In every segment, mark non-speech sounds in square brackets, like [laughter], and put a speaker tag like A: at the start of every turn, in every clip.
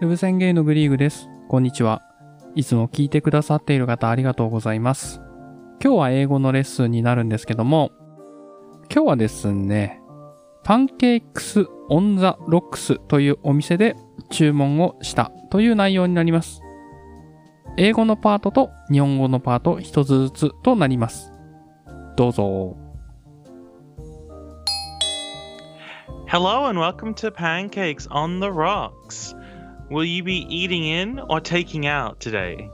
A: ウェブ宣言のグリーグです。こんにちは。いつも聞いてくださっている方ありがとうございます。今日は英語のレッスンになるんですけども、今日はですね、 Pancakes on the Rocks というお店で注文をしたという内容になります。英語のパートと日本語のパート一つずつとなります。どうぞ。
B: Hello and welcome to Pancakes on the Rocks. Will you be eating in or taking out today?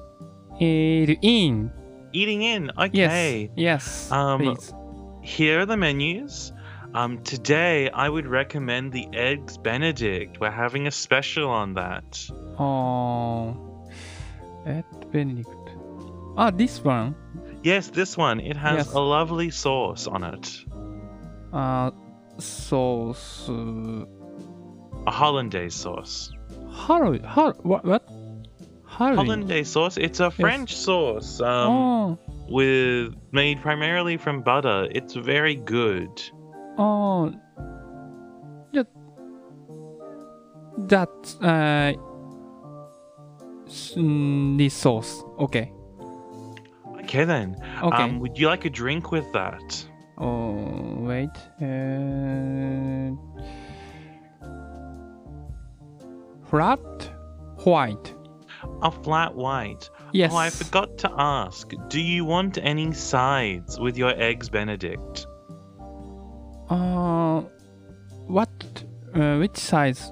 A: Eat in.
B: Eating in. Okay.
A: Yes. Yes.
B: Um,
A: please.
B: Here are the menus. Um, today, I would recommend the Eggs Benedict. We're having a special on that.
A: Oh, Egg Benedict. Ah, this one.
B: Yes, this one. It has
A: yes.
B: a lovely sauce on it.
A: Uh, sauce. Uh...
B: A hollandaise sauce.
A: What? what?
B: Hollandaise sauce. It's a French yes. sauce um,
A: oh.
B: with made primarily from butter. It's very good.
A: Oh, yeah. that uh, this sauce. Okay.
B: Okay then.
A: Um, okay.
B: Um, would you like a drink with that?
A: Oh wait. Uh flat white.
B: A flat white.
A: Yes.
B: Oh, I forgot to ask. Do you want any sides with your eggs Benedict?
A: Uh, what? Uh, which sides?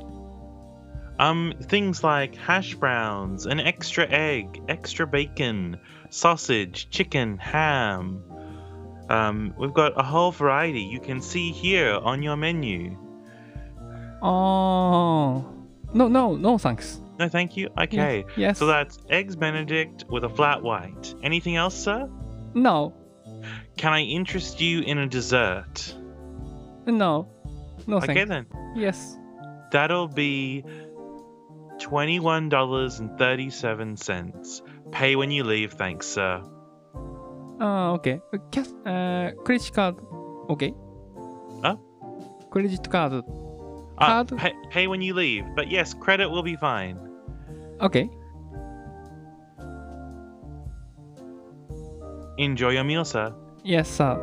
B: Um, things like hash browns, an extra egg, extra bacon, sausage, chicken, ham. Um, we've got a whole variety you can see here on your menu.
A: Oh, no, no, no, thanks.
B: No, thank you. Okay.
A: Yes.
B: So that's eggs Benedict with a flat white. Anything else, sir?
A: no,
B: Can I interest you in a dessert?
A: no, no,
B: Okay
A: thanks.
B: then.
A: Yes.
B: That'll be $21.37. Pay when you leave, thanks, sir.
A: Uh, okay. Cash, uh, credit card. Okay.
B: Huh?
A: Credit card.
B: Uh, pay, pay when you leave, but yes, credit will be fine.
A: Okay.
B: Enjoy your meal, sir.
A: Yes, sir.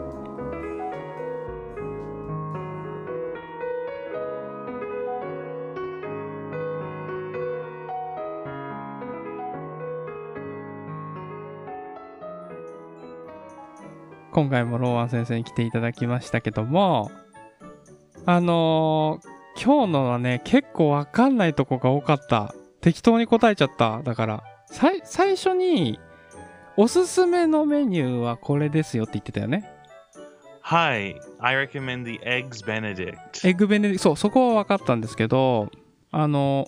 A: 今回もローワン先生に来ていただきましたけども、あのー今日のはね、結構わかんないとこが多かった。適当に答えちゃった。だから、さい最初に、おすすめのメニューはこれですよって言ってたよね。
B: Hi, I recommend the Eggs Benedict.
A: エッグベネディそう、そこは分かったんですけど、あの、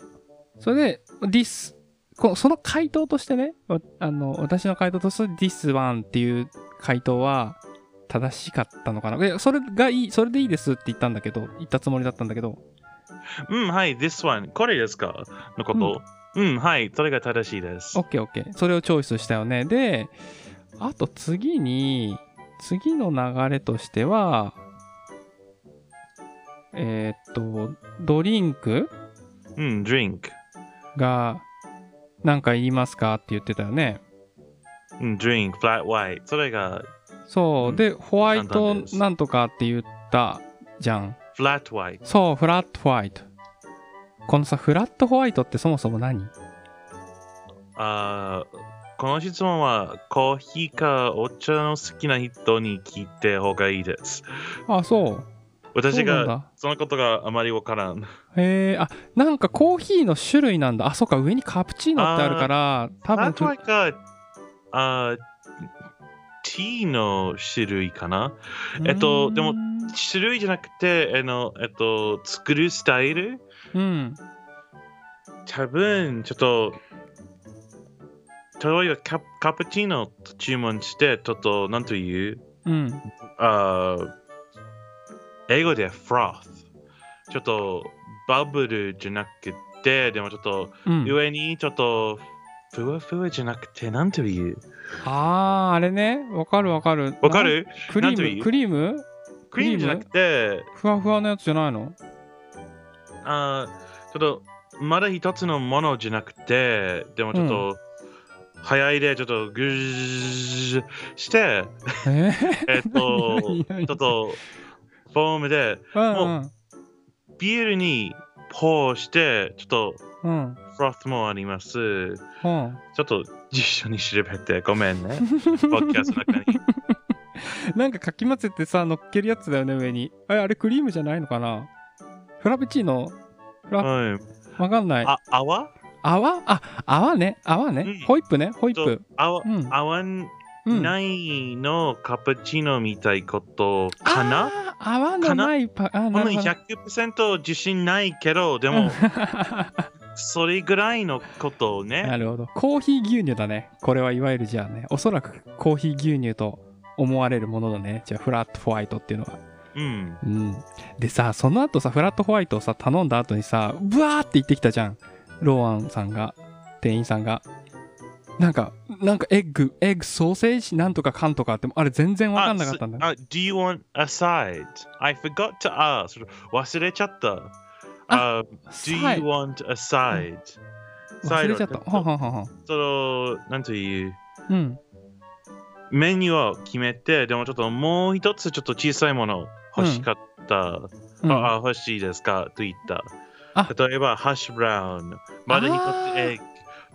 A: それで、this、こその回答としてね、わあの、私の回答として this one っていう回答は正しかったのかな。え、それがいい、それでいいですって言ったんだけど、言ったつもりだったんだけど、
B: Mm, hi, this one. これですか？のこと。うん、はい、それが正しいです。
A: OK, OK。それをチョイスしたよね。で、あと次に、次の流れとしては、えーっと、ドリンク？
B: うん、drink。
A: が、なんか言いますかって言ってたよね。
B: うん、drink, flat white。それが
A: そうう。
B: ん
A: で、ホワイ
B: 簡
A: トなんとかって言ったじゃん。
B: Flat white。
A: そう、フラットホワイト。このさ、フラットホワイトってそもそも何？
B: あーこの質問はコーヒーかお茶の好きな人に聞いて方がいいです。
A: あ、そう。
B: 私が
A: そ
B: のことがあまりわからん。
A: へえ、あ、なんかコーヒーの種類なんだ。あ、そうか、上にカプチーノってあるから、多分
B: があーティーの種類かな？えっとでも種類じゃなくて、あの、えっと、作るスタイル？
A: うん。
B: 多分、ちょっと、例えばカカプチーノと注文して、ちょっと、なんという？
A: うん。
B: あー英語で froth。ちょっと、バブルじゃなくて、でもちょっと、
A: うん。
B: 上にちょっと、ふわふわじゃなくて、なんという？
A: あー、あれね。わかるわかる。
B: わかる？
A: なクリーム？
B: なんという？
A: クリーム？
B: クリーム？じゃなくて、
A: ふわふわのやつじゃないの？
B: あーちょっと、まだ一つのものじゃなくて、でもちょっと、早いでちょっとグーして、
A: え
B: えっと、ちょっと、フォームで、
A: うんうん
B: ビールにポーして、ちょっと、
A: うん。
B: フロスもあります。
A: うん
B: ちょっと一緒に調べてごめんね。[laughs] ポッドキャストの中に。
A: なんかかき混ぜてさ乗っけるやつだよね上に。あれあれクリームじゃないのかな？フラペチーノ？フラ
B: うん、
A: わかんない。
B: あ、泡？
A: 泡？あ泡ね。泡ね、
B: うん。
A: ホイップね。ホイッ
B: と
A: プ
B: 泡、
A: うん。
B: 泡
A: うん。
B: ないのカプチーノみたいことかな？
A: 泡
B: な？
A: ないパあなるほど。
B: 100%自信ないけど、でも、それぐらいのことを
A: な
B: ね。
A: るほどコーヒー牛乳だねこれはいわゆるじゃあねおそらくコーヒー牛乳と思われるものだねじゃあフラットホワイトっていうのは
B: うん。
A: うんでさその後さフラットホワイトをさ頼んだ後にさブワーって言ってきたじゃんローアンさんが店員さんがなんかなんかエッグエッグソーセージなんとかかんとかってあれ全然わかんなかったんだ
B: あ、すあ Do you want a side? I forgot to ask. 忘れちゃった。あ、Do
A: はい。
B: you want a side?
A: 忘れちゃった。
B: サイド
A: はんはんはんはん。
B: その、なんという、
A: うん。
B: メニューを決めて、でもちょっともう一つちょっと小さいもの欲しかった。
A: うん。
B: ああ、欲しいですか？と言った。
A: あ。
B: 例えば、ハッシュブラウン、まだ一つエッグ、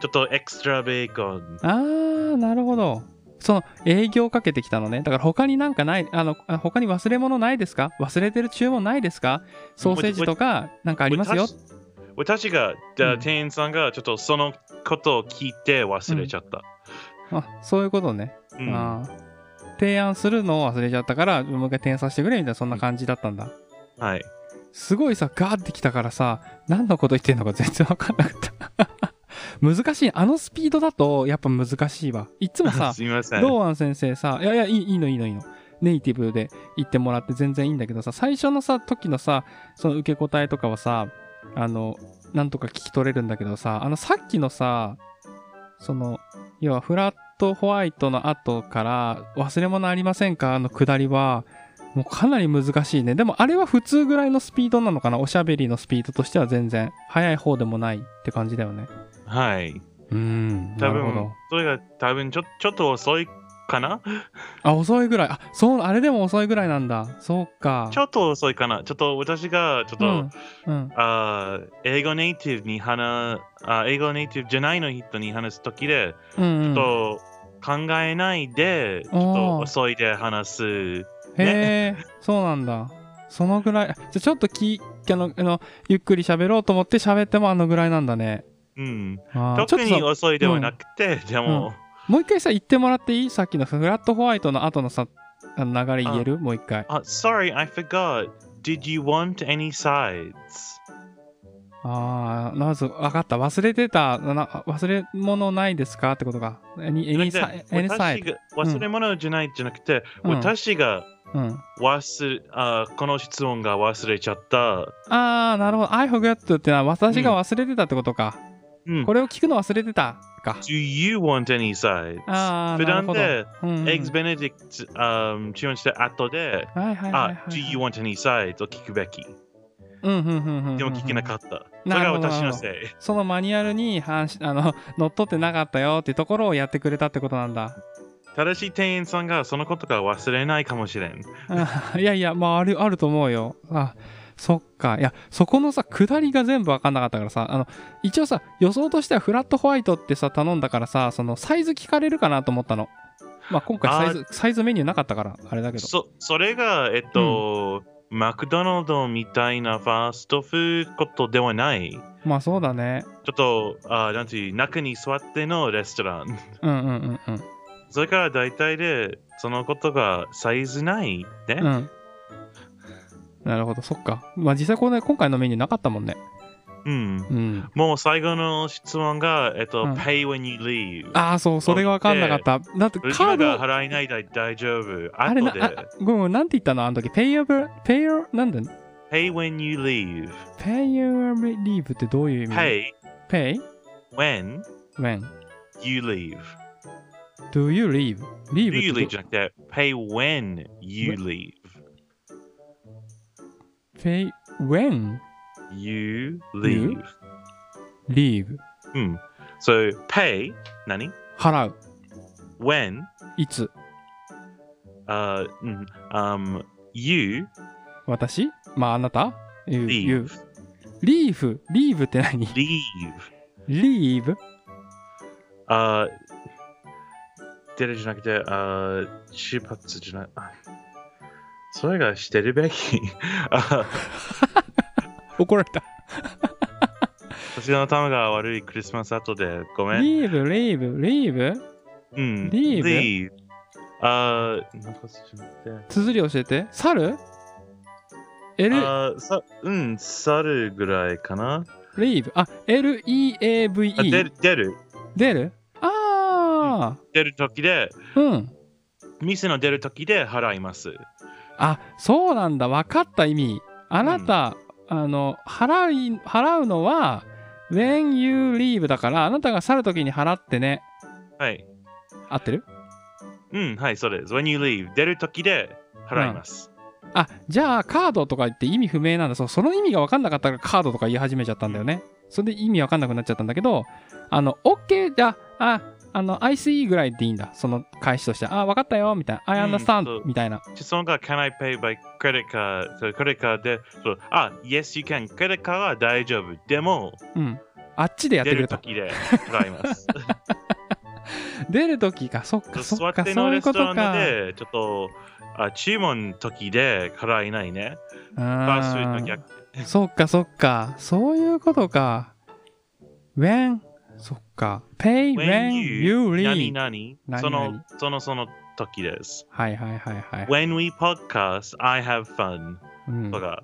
B: ちょっとエクストラベーコン。
A: あーなるほどその営業かけてきたのね。だから他になんかないあのあ他に忘れ物ないですか？忘れてる注文ないですか？ソーセージとかなんかありますよ？
B: 私私が、じゃあ
A: うん。
B: 店員さんがちょっとそのことを聞いて忘れちゃった。
A: あそういうことね。
B: うん。
A: あー。提案するのを忘れちゃったからもう一回転させてくれみたいなそんな感じだったんだ。
B: はい。
A: すごいさガーってきたからさ何のこと言ってんのか全然分かんなかった難しい。あのスピードだとやっぱ難しいわ。いつもさ [laughs]
B: すみません。
A: ローアン先生さいやいやいいいいのいいのいいの。ネイティブで言ってもらって全然いいんだけどさ最初のさ時のさその受け答えとかはさあのなんとか聞き取れるんだけどさあのさっきのさその要はフラットホワイトの後から忘れ物ありませんか？の下りはもうかなり難しいね。でもあれは普通ぐらいのスピードなのかな？おしゃべりのスピードとしては全然。速い方でもないって感じだよね
B: はい。
A: うーん
B: 多分、それが多分ちょちょっと遅いかな？
A: あ遅いぐらいあそうあれでも遅いぐらいなんだそうか
B: ちょっと遅いかな？ちょっと私がちょっと、
A: うんうん
B: あー英語ネイティブに話あ英語ネイティブじゃないの人に話すときで、
A: うんうん
B: ちょっと考えないで、ちょっと遅いで話す。
A: へえ、そうなんだ。そのぐらい。じゃあちょっときあのあのゆっくり喋ろうと思って喋ってもあのぐらいなんだね。
B: うん。特に遅いではなくて、でも、
A: もう一回さ言ってもらっていい？さっきのフラットホワイトの後のさ流れ言える？もう一回。
B: あ、sorry, I forgot. Did you want any sides?
A: ああ、まず分かった。忘れてた。な忘れ物ないですか？ってことか。any, any, any
B: 私
A: side?
B: が忘れ物じゃないじゃなくて、
A: うん
B: 私が
A: うん。
B: 忘れあこの質問が忘れちゃった。
A: ああ、なるほど。I forgot ってのは私が忘れてたってことか。
B: うん
A: これを聞くの忘れてたか。
B: Do you want any sides?
A: ああ、
B: 普。段で、
A: うんうん
B: Eggs Benedict、um, 注文して後で、
A: はいはいはいはい、
B: あ、Do you want any sides? を聞くべき。
A: うんうんうんうんうん
B: でも聞けなかった。それが
A: なるほど
B: 私のせい。
A: そのマニュアルに反し [laughs] あの乗っ取ってなかったよっていうところをやってくれたってことなんだ。
B: 正しい店員さんがそのことが忘れないかもしれん。
A: あいやいや、まああるあると思うよ。あそっか。いや、そこのさ、下りが全部わかんなかったからさ、あの、一応さ、予想としてはフラットホワイトってさ、頼んだからさ、そのサイズ聞かれるかなと思ったの。まあ今回サイズ、サイズメニューなかったから、あれだけど。
B: そそれが、えっと、マクドナルドみたいなファーストフードことではない。
A: まあそうだね。
B: ちょっと、あなんていう、中に座ってのレストラン。
A: うんうんうんうん。
B: それから大体で、そのことがサイズないね。
A: うん。なるほど、そっか。まあ実際これ、今回のメニューなかったもんね。
B: うん。
A: うん。
B: もう最後の質問が、えっと、
A: うん
B: pay when you leave。
A: ああ、そう、それがわかんなかった。だってカ
B: 今
A: ード
B: が払えないで大丈夫。
A: あれな、あごめんなんて言ったのあの時？payable, pay, なんだ
B: ？pay when you leave。
A: payable leave ってどういう意味
B: ？pay
A: pay?
B: when
A: when?
B: you leave。
A: Do you leave? leave
B: do you leave じゃなくて、pay when you leave。
A: Pay when?
B: you leave。
A: leave。
B: Hmm. So pay, nani?
A: 払う。
B: When
A: いつ
B: uh, mm, um, you
A: 私まああなた ?you, you.
B: leave,
A: leave? leave って何
B: leave,
A: ?leave?
B: uh, 出るじゃなくて、uh, 出発じゃない。あそれがしてるべき。あ
A: 怒られた。
B: 私の頭が悪いクリスマス後でごめん。
A: leave, leave, leave?
B: うん。
A: leave?
B: leave. あー、なんかちょっと待って。
A: 綴り教えて。猿 ?l,
B: あーさうん、猿ぐらいかな。
A: leave. あ、l-e-a-v-e.
B: あ出る、出る。
A: 出る？あ
B: 出るときで、
A: あ、うん。
B: 店の出るときで払います。
A: あ、そうなんだ。分かった意味。あなた、あの、払い、払うのは、when you leave だから、あなたが去るときに払ってね。
B: はい。
A: 合ってる？
B: うん、はい、そうです。When you leave 出るときで払います。
A: あ、じゃあ、カードとか言って意味不明なんだ。そう、その意味が分かんなかったからカードとか言い始めちゃったんだよね。それで意味分かんなくなっちゃったんだけど、あの、OK じゃあ、あの、I see ぐらいでいいんだ。その返しとして。あ、分かったよ、みたいな。I
B: うん
A: understand、
B: そう
A: みたいな。
B: 質問が Can I pay by credit card? そうクレカで、そうあ、Yes, you can. クレカは大丈夫。でも、
A: うん。あっちでやって
B: 出
A: くれと。
B: るときで払います。[laughs]
A: 出るときか。そっか、そ
B: 座っ
A: っか、そういうことか。
B: ちょっと、あ注文の時で払えないね。
A: そっかそっか。そういうことか。when か。pay when, you leave.
B: 何々
A: 何
B: その
A: 々、
B: その、その時です。
A: はいはいはいはい。
B: When we podcast, I have fun.
A: うん
B: とか。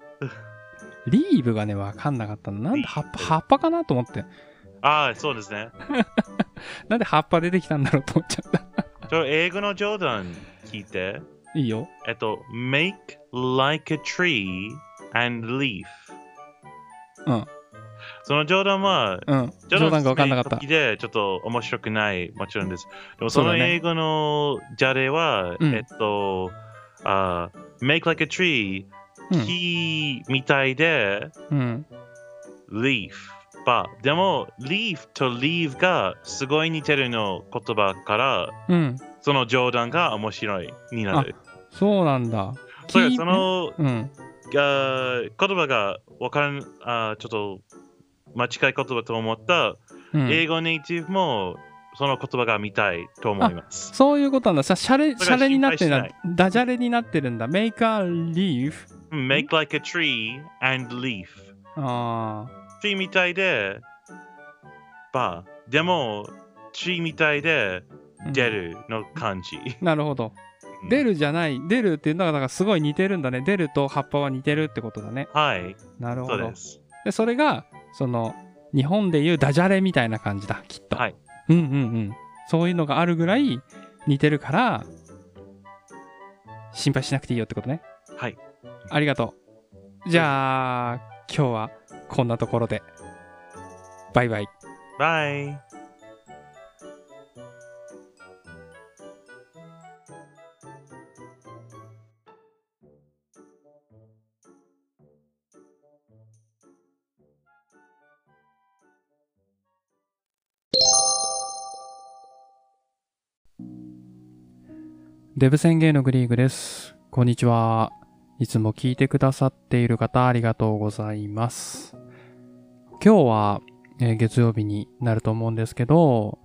A: リーブがね、わかんなかったの。なんで葉っぱ、葉っぱかなと思って。
B: ああ、そうですね。[laughs]
A: なんで葉っぱ出てきたんだろうと思っちゃった。
B: ちょ英語の冗談聞いて。
A: いいよ。
B: えっと、make like a tree and leaf。
A: うん。
B: その冗談は、
A: うん。冗談がわかんなかった
B: 時。でちょっと面白くない、もちろんです。でも
A: そ
B: の英語のじゃれは、
A: うん
B: えっと、あ make like a tree、
A: うん
B: 木みたいで、
A: うん。
B: leaf。ばでも、leaf と leave がすごい似てるの言葉から、
A: うん。
B: その冗談が面白いになる。
A: そうなんだ。
B: それその
A: うん。
B: が言葉がわからんあ、ちょっと間違い言葉と思った、
A: うん、
B: 英語ネイティブもその言葉が見たいと思います。
A: そういうことなんだ。さ、シャレ、
B: それは
A: シャレになってる。ダジャレになってるんだ。make a leaf.
B: make like a tree and leaf。
A: あ
B: tree みたいで、ば、でも、tree みたいで
A: あ。
B: 出るの感じ。
A: うん。なるほど。出るじゃない。出るっていうのが、だからすごい似てるんだね。出ると葉っぱは似てるってことだね。
B: はい、
A: なるほど
B: そうで。す。
A: で、それが、その、日本でいうダジャレみたいな感じだ、きっと。
B: はい。
A: うんうんうん。そういうのがあるぐらい似てるから、心配しなくていいよってことね。
B: はい。
A: ありがとう。じゃあ、今日はこんなところで。バイバイ。
B: バイ。
A: デブ宣言のグリーグです。こんにちは。いつも聞いてくださっている方ありがとうございます。今日は、えー月曜日になると思うんですけど、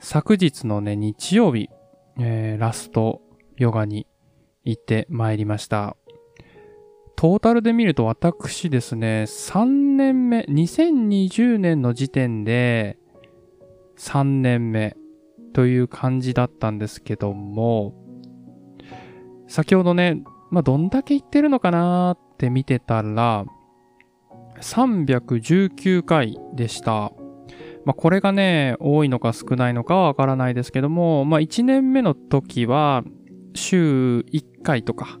A: 昨日のね、日曜日、えーラストヨガに行ってまいりました。トータルで見ると私ですね、3年目、2020年の時点で3年目という感じだったんですけども、先ほどね、まあ、どんだけ行ってるのかなーって見てたら、319回でした。まあ、これがね、多いのか少ないのかはわからないですけども、まあ、1年目の時は、週1回とか、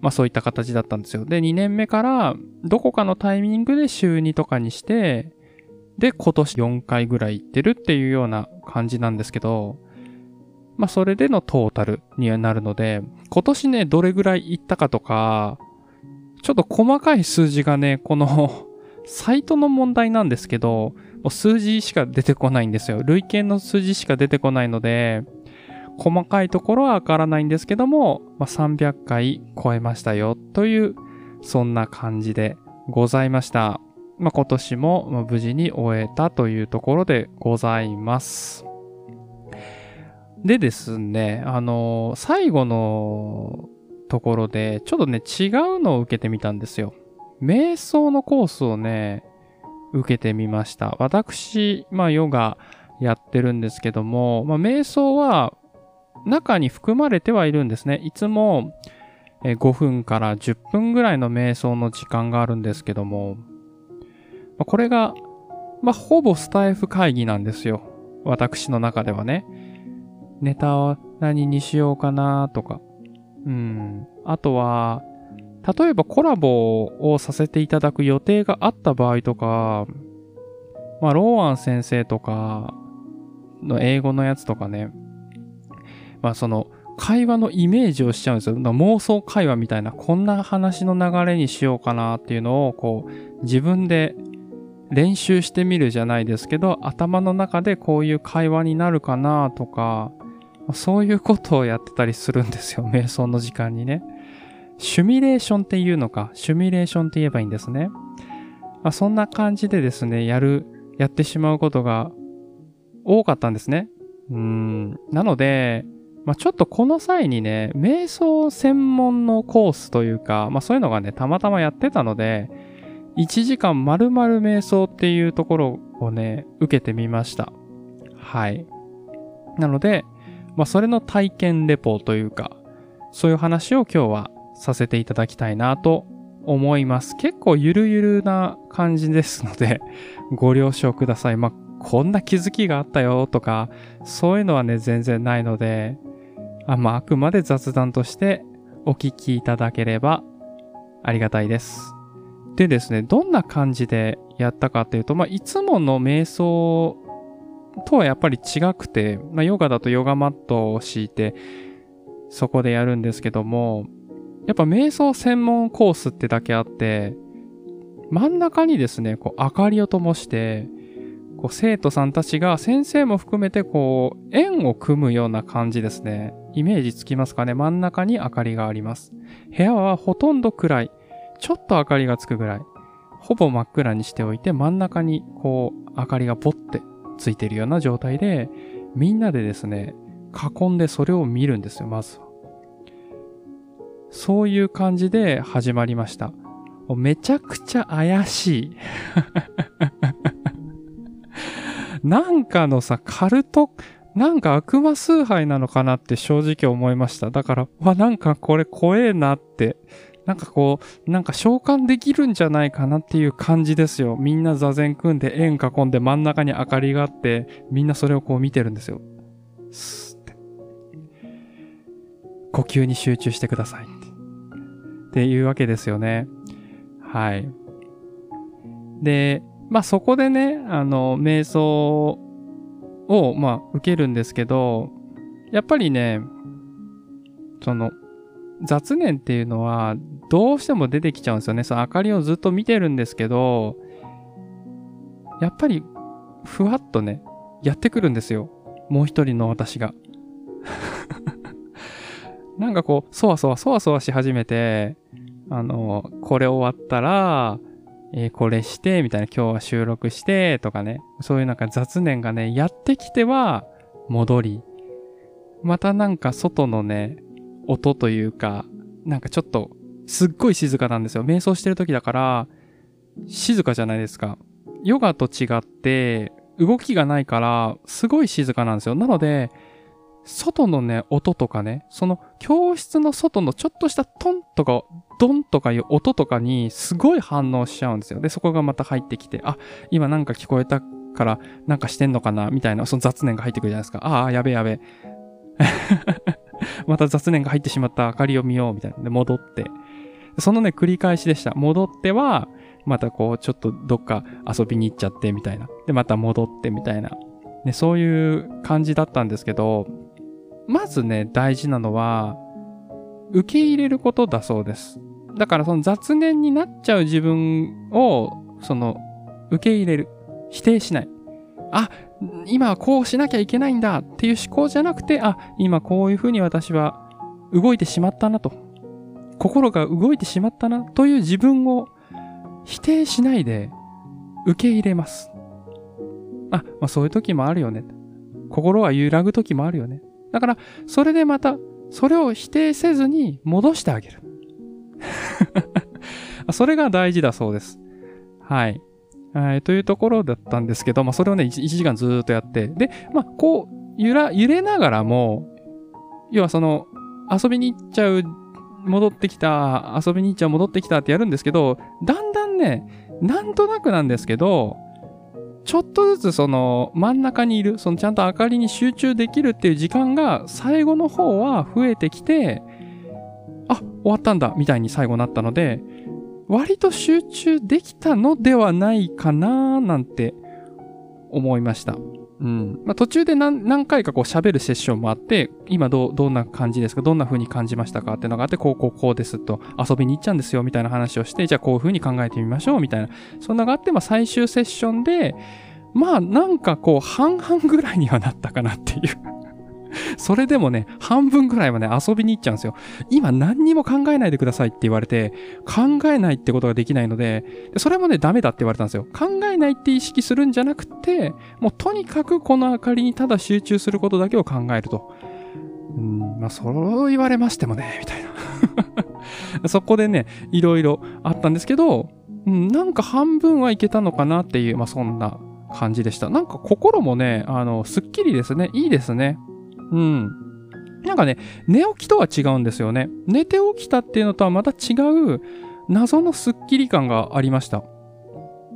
A: まあ、そういった形だったんですよ。で、2年目から、どこかのタイミングで週2とかにして、で、今年4回ぐらい行ってるっていうような感じなんですけど、まあ、それでのトータルにはなるので、今年ね、どれぐらい行ったかとか、ちょっと細かい数字がね、この [laughs] サイトの問題なんですけど、もう数字しか出てこないんですよ。累計の数字しか出てこないので、細かいところはわからないんですけども、まあ、300回超えましたよという、そんな感じでございました。まあ、今年も無事に終えたというところでございます。でですね、あのー、最後のところで、ちょっとね、違うのを受けてみたんですよ。瞑想のコースをね、受けてみました。私、まあ、ヨガやってるんですけども、まあ、瞑想は中に含まれてはいるんですね。いつも5分から10分ぐらいの瞑想の時間があるんですけども、まこれが、まあ、ほぼスタイフ会議なんですよ。私の中ではね。ネタは何にしようかなとか。うん。あとは、例えばコラボをさせていただく予定があった場合とか、まあ、ローアン先生とかの英語のやつとかね、まあ、その、会話のイメージをしちゃうんですよ。妄想会話みたいな、こんな話の流れにしようかなっていうのを、こう、自分で練習してみるじゃないですけど、頭の中でこういう会話になるかなとか、そういうことをやってたりするんですよ。[laughs] 瞑想の時間にね。シュミレーションっていうのか、シュミレーションって言えばいいんですね。まあ、そんな感じでですね、やる、やってしまうことが多かったんですね。うん。なので、まあ、ちょっとこの際にね、瞑想専門のコースというか、まあ、そういうのがね、たまたまやってたので、1時間丸々瞑想っていうところをね、受けてみました。はい。なので、まあ、それの体験レポというか、そういう話を今日はさせていただきたいなと思います。結構ゆるゆるな感じですので、[laughs] ご了承ください。まあ、こんな気づきがあったよとか、そういうのはね、全然ないので、あまあ、あくまで雑談としてお聞きいただければありがたいです。でですね、どんな感じでやったかっていうと、まあ、いつもの瞑想とはやっぱり違くて、まあ、ヨガだとヨガマットを敷いて、そこでやるんですけども、やっぱ瞑想専門コースってだけあって、真ん中にですね、こう明かりを灯して、こう生徒さんたちが先生も含めてこう円を組むような感じですね。イメージつきますかね真ん中に明かりがあります。部屋はほとんど暗い。ちょっと明かりがつくぐらい。ほぼ真っ暗にしておいて真ん中にこう明かりがポッてついてるような状態でみんなでですね、囲んでそれを見るんですよ、まずは。そういう感じで始まりました。めちゃくちゃ怪しい。[laughs] なんかのさ、カルト、なんか悪魔崇拝なのかなって正直思いました。だから、わ、なんかこれ怖えなって、なんかこう、なんか召喚できるんじゃないかなっていう感じですよ。みんな座禅組んで円囲んで真ん中に明かりがあって、みんなそれをこう見てるんですよ。スーって。呼吸に集中してください。っていうわけですよね。はい。で、まあそこでね、あの、瞑想を、まあ受けるんですけど、やっぱりね、その、雑念っていうのはどうしても出てきちゃうんですよね。その明かりをずっと見てるんですけど、やっぱりふわっとね、やってくるんですよ。もう一人の私が。[laughs] なんかこう、そわそわそわそわし始めて、あの、これ終わったら、えー、これして、みたいな、今日は収録して、とかね、そういうなんか雑念がね、やってきては戻り、またなんか外のね、音というか、なんかちょっと、すっごい静かなんですよ。瞑想してる時だから、静かじゃないですか。ヨガと違って、動きがないから、すごい静かなんですよ。なので、外のね、音とかね、その教室の外のちょっとしたトンとか、ドンとかいう音とかにすごい反応しちゃうんですよ。で、そこがまた入ってきて、あ、今なんか聞こえたからなんかしてんのかなみたいな、その雑念が入ってくるじゃないですか。ああ、やべやべ。[laughs] また雑念が入ってしまった明かりを見ようみたいな。で、戻って。そのね、繰り返しでした。戻っては、またこう、ちょっとどっか遊びに行っちゃってみたいな。で、また戻ってみたいな。ね、そういう感じだったんですけど、まずね、大事なのは、受け入れることだそうです。だからその雑念になっちゃう自分を、その、受け入れる。否定しない。あ、今はこうしなきゃいけないんだっていう思考じゃなくて、あ、今こういうふうに私は動いてしまったなと。心が動いてしまったなという自分を否定しないで受け入れます。あ、まあそういう時もあるよね。心は揺らぐ時もあるよね。だから、それでまた、それを否定せずに戻してあげる。[laughs] それが大事だそうです。はい。はい、というところだったんですけど、まあ、それをね、1, 1時間ずっとやって、で、まあ、こう、揺ら、揺れながらも、要はその、遊びに行っちゃう、戻ってきた、遊びに行っちゃう、戻ってきたってやるんですけど、だんだんね、なんとなくなんですけど、ちょっとずつその真ん中にいる、そのちゃんと明かりに集中できるっていう時間が最後の方は増えてきて、あ、終わったんだ、みたいに最後なったので、割と集中できたのではないかななんて思いました。うん。まあ、途中で何何回かこう喋るセッションもあって、今どう、どんな感じですか？どんな風に感じましたかっていうのがあって、こうこうこうですと、遊びに行っちゃうんですよみたいな話をして、じゃあこういう風に考えてみましょうみたいな。そんなのがあって、まあ最終セッションで、まあなんかこう半々ぐらいにはなったかなっていう。[laughs] それでもね、半分ぐらいはね、遊びに行っちゃうんですよ。今何にも考えないでくださいって言われて、考えないってことができないので、それもね、ダメだって言われたんですよ。考えないって意識するんじゃなくて、もうとにかくこの明かりにただ集中することだけを考えると。うん、まあ、そう言われましてもね、みたいな。[laughs] そこでね、いろいろあったんですけど、うん、なんか半分はいけたのかなっていう、まあ、そんな感じでした。なんか心もね、あの、すっきりですね。いいですね。うん。なんかね、寝起きとは違うんですよね。寝て起きたっていうのとはまた違う謎のスッキリ感がありました。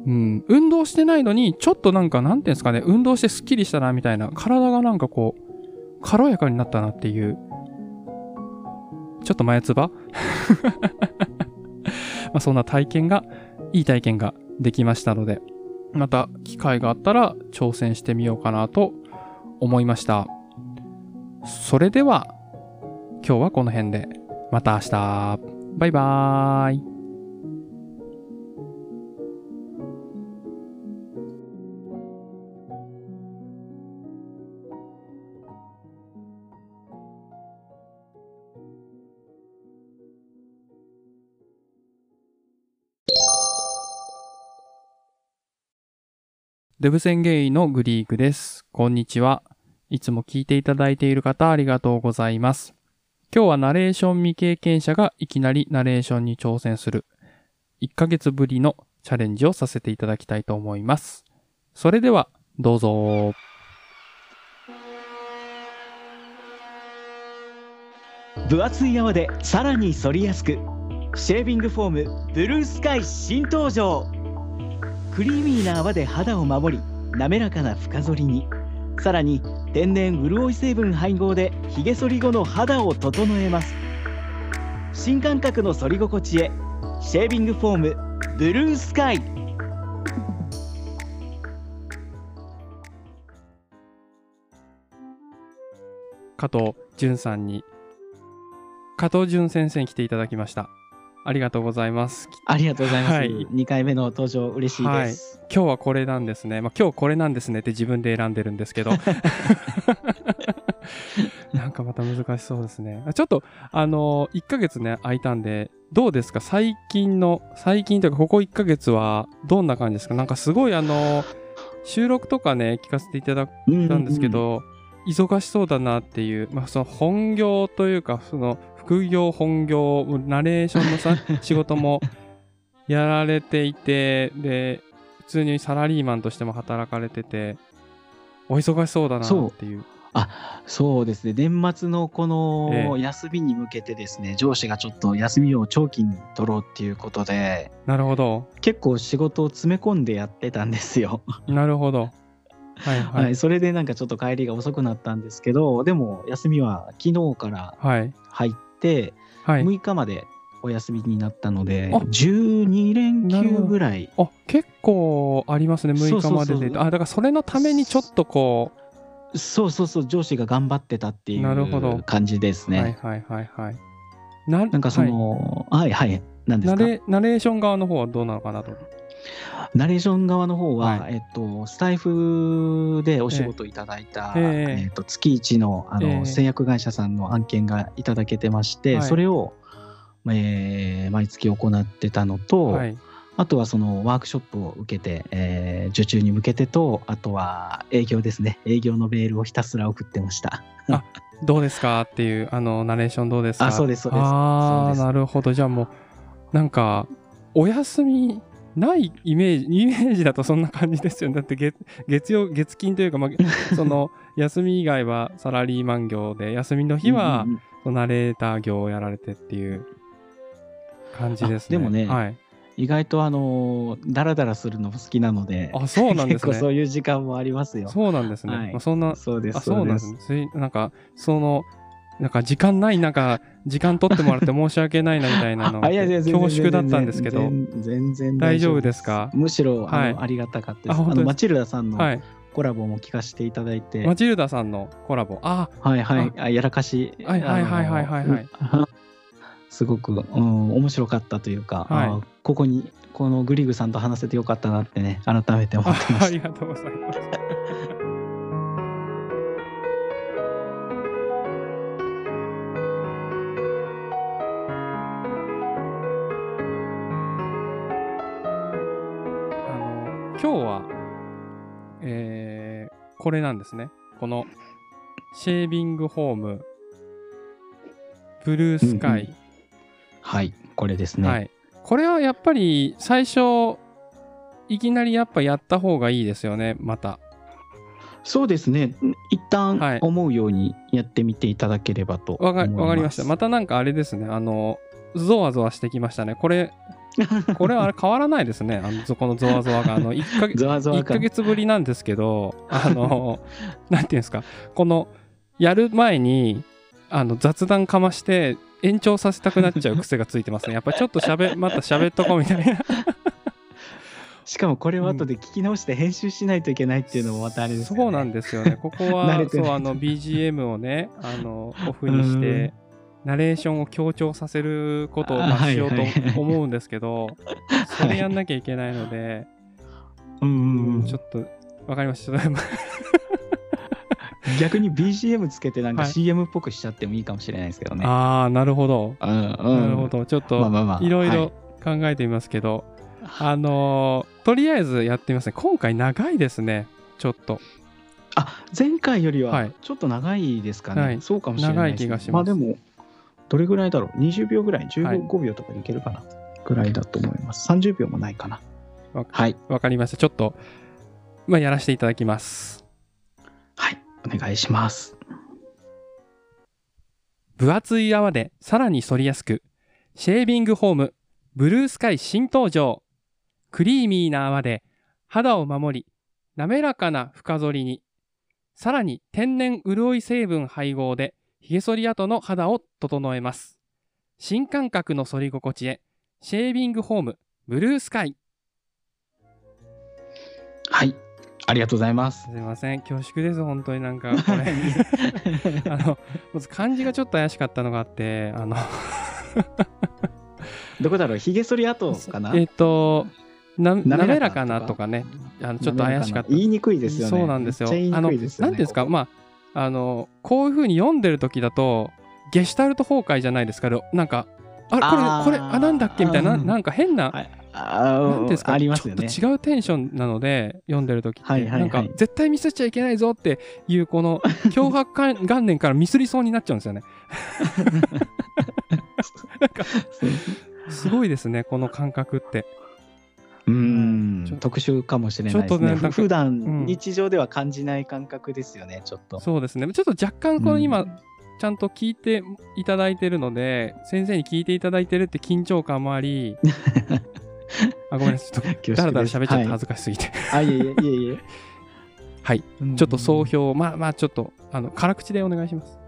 A: うん。運動してないのに、ちょっとなんか、なんていうんですかね、運動してスッキリしたなみたいな、体がなんかこう、軽やかになったなっていう、ちょっと前つば？[laughs] まあそんな体験が、いい体験ができましたので、また機会があったら挑戦してみようかなと思いました。それでは、今日はこの辺で。また明日。バイバーイ。デブ宣言のグリークです。こんにちは。いつも聞いていただいている方ありがとうございます。今日はナレーション未経験者がいきなりナレーションに挑戦する1ヶ月ぶりのチャレンジをさせていただきたいと思います。それではどうぞ。
C: 分厚い泡でさらに反りやすくシェービングフォームブルースカイ新登場クリーミーな泡で肌を守り滑らかな深剃りにさらに天然潤い成分配合でひげ剃り後の肌を整えます新感覚の剃り心地へシェービングフォームブルースカイ
A: 加藤淳さんに、加藤淳先生に来ていただきました。ありがとうございます。
C: ありがとうございます、
A: はい
C: 2回目の登場嬉しいです、
A: 今日はこれなんですね。まあ、今日これなんですねって自分で選んでるんですけど。[laughs] なんかまた難しそうですね。ちょっと、あの1ヶ月ね、空いたんで、どうですか？最近の、最近というか、ここ1ヶ月はどんな感じですか？なんかすごいあの収録とかね、聞かせていただく
C: うん
A: ですけど、忙しそうだなっていう、まあ、その本業というか、その副業、本業、ナレーションのさ仕事もやられていて、で、普通にサラリーマンとしても働かれてて、お忙しそうだなっていう。
C: そうですね年末のこの
A: え
C: 休みに向けてですね、上司がちょっと休みを長期に取ろうっていうことで
A: なるほど。
C: 結構仕事を詰め込んでやってたんですよ。
A: なるほど。はいは。
C: はい [laughs] い、それでなんかちょっと帰りが遅くなったんですけどでも休みは昨日から
A: はい。
C: 入って
A: はい。
C: 6日までお休みになったので、
A: あ
C: 12連休ぐらい
A: あ、結構ありますね、6日までで。
C: そうそうそう
A: あ、だからそれのためにちょっとこ
C: そうそうそう上司が頑張ってたっていう感じです
A: う、
C: ね。
A: はいはいはいはい。な
C: なんかその、はい、はい、なんですか？
A: ナレナレーション側の方はどうなのかなと。
C: ナレーション側の方は、
A: はい
C: えっと、スタイフでお仕事いただいた、
A: ええ
C: えっと、月一のあの、
A: ええ
C: 製薬会社さんの案件がいただけてまして、
A: はい
C: それを、えー毎月行ってたのと、
A: はい。
C: あとはそのワークショップを受けて、えー受注に向けてと、あとは営業ですね。営業のメールをひたすら送ってました。
A: どうですかっていう、あの、ナレーションどうですか？
C: あそうですそうです
A: ああ、なるほど。じゃあもう、なんか、お休みないイメージ、イメージだとそんな感じですよね。だって月、月曜、月金というか、まあ、[laughs] その、休み以外はサラリーマン業で、休みの日はナレーター業をやられてっていう感じですね。
C: あでもね
A: はい。
C: 意外とあのーダラダラするのも好きなので、
A: あ、そうなんです [laughs]
C: 結構そ
A: ね。
C: ういう時間もありますよ。
A: そうなんですね。
C: はい
A: まあ、そんな、
C: そうです。
A: あ、そうなんですなんか、その、なんか時間ない、なんか、時間取ってもらって申し訳ないなみたいなの [laughs]
C: あいやいや全然
A: 恐縮だったんですけど、
C: 全然
A: 大丈夫ですか？
C: むしろ
A: はい。
C: ありがたかったです。あマチルダさんの
A: はい。
C: コラボも聞かせていただいて、
A: マチルダさんのコラボ？あ、
C: はいはい。あやらかし、
A: はいはいはいはいはい。はい [laughs]
C: すごく、うん、面白かったというか、
A: はい。
C: あここにこのグリグさんと話せてよかったなってね改めて思
A: あ
C: ってまし
A: ありがとうございます。今日は、えーこれなんですね。このシェービングホームブルースカイ、
C: た。はいこれですね。
A: はい。これはやっぱり最初いきなりやっぱやった方がいいですよね、また。
C: そうですね一
A: はい
C: 旦思うようにやってみていただければと
A: わか
C: 思います。
A: わかりました。またなんかあれですね、あの、ゾワゾワしてきましたね。これ、[laughs] これはあれ変わらないですね、あのこのゾワゾワが。あの、1ヶ月、[laughs]
C: ゾワゾワ
A: 1ヶ
C: 感
A: 月ぶりなんですけど、あの、[laughs] なんていうんですか、この、やる前に、あの、雑談かまして、延長させたくなっちゃう癖がついてますね。やっぱりちょっと喋、また喋っとこうみたいな。
C: しかもこれを後で聞き直して編集しないといけないっていうのもまたあれですよね。
A: そうなんですよね。ここ
C: 慣
A: はそう、あの、BGM をね、あの、オフにして、ナレーションを強調させることを、しよう
C: はい
A: と思うんですけど、[laughs] それやんなきゃいけないので、
C: うん
A: ちょっと、わかりました。[laughs]
C: 逆に BGM つけてなんか
A: はい
C: CM っぽくしちゃってもいいかもしれないですけどね。
A: ああ、なるほど。
C: うんうん
A: なるほど。ちょっと。いろいろ
C: はい
A: 考えてみますけど、あのーとりあえずやってみますね。今回長いですね。ちょっと。
C: あ前回より
A: は
C: はいちょっと長いですかね。
A: はい
C: そうかもしれないです
A: 長い気がします
C: あでも、どれぐらいだろう ?20 秒ぐらい、15、
A: はい
C: 5秒とかでいけるかな？ぐらいだと思います。30秒もないかな
A: わ。
C: はい。
A: わかりました。ちょっと、まあ、やらせていただきます。
C: はい。お願いします。
A: 分厚い泡でさらに反りやすく、シェービングホーム、ブルースカイ新登場。クリーミーな泡で肌を守り、滑らかな深剃りに、さらに天然潤い成分配合で、髭剃り跡の肌を整えます。新感覚の剃り心地へ、シェービングホーム、ブルースカイ。
C: はい。ありがとうございます。
A: すいません、恐縮です、本当になんか、これ。[laughs] あの、まず漢字がちょっと怪しかったのがあって、あの、
C: どこだろう？ひげ剃り跡かな？
A: えっ、と、な滑
C: 滑ら
A: らかな
C: とか
A: ね、あのちょっと怪しかった。
C: 言いにくいですよね。
A: そうなんですよ。
C: めっちゃ言いに
A: あの。なんていうんですか、まあ、あの、こういうふうに読んでる時だと、ゲシュタルト崩壊じゃないですか、なんか、あれ、これ、これ、あ、なんだっけ？みたいな、
C: うん。
A: なんか変な、
C: はい。あー
A: なんていうんですか、
C: ありますよね。
A: ちょっと違うテンションなので、読んでる時って、
C: はいはいはい。
A: なんか、絶対ミスっちゃいけないぞっていう、この、[laughs] 脅迫観元年からミスりそうになっちゃうんですよね。[laughs] すごいですね、この感覚って。
C: 特殊かもしれないですね。
A: ちょっとね
C: 普段、
A: うん
C: 日常では感じない感覚ですよね、ちょっと。
A: そうですね。ちょっと若干、この今、
C: うん
A: ちゃんと聞いていただいてるので、先生に聞いていただいてるって緊張感もあり、[laughs] あ、ごめんなさい。ちょっと、だらだら喋っちゃって
C: はい
A: 恥ずかしすぎて。
C: あ、いえいえいえいえ。
A: はい。
C: うん
A: ちょっと総評、まあまあ、ちょっと、あの、辛口でお願いします。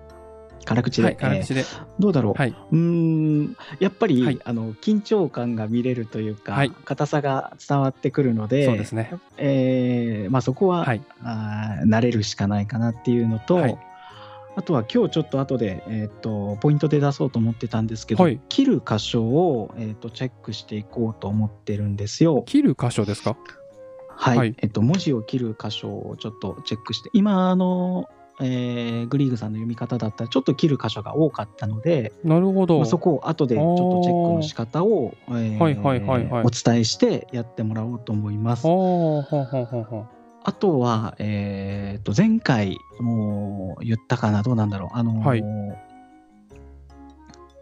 C: 辛口で、
A: はい、辛口で。
C: えーどうだろう、
A: はい。
C: うーんやっぱり、
A: はい
C: あの緊張感が見れるというか、
A: はい
C: 硬さが伝わってくるので
A: そうですね。
C: えーまあ、そこは、
A: はい。
C: あー慣れるしかないかなっていうのと、
A: はい
C: あとは今日ちょっと後で、えっとポイントで出そうと思ってたんですけど、
A: はい
C: 切る箇所を、えっとチェックしていこうと思ってるんですよ。
A: 切る箇所ですか？
C: はい、
A: はい
C: えっと文字を切る箇所をちょっとチェックして今あの、えーグリーグさんの読み方だったらちょっと切る箇所が多かったので、
A: なるほど。
C: まあ、そこを後でちょっとチェックの仕方を、えー
A: はいはいはいはい。
C: お伝えしてやってもらおうと思います。あとは、えー、と前回も言ったかな？どうなんだろう？あのー
A: はい。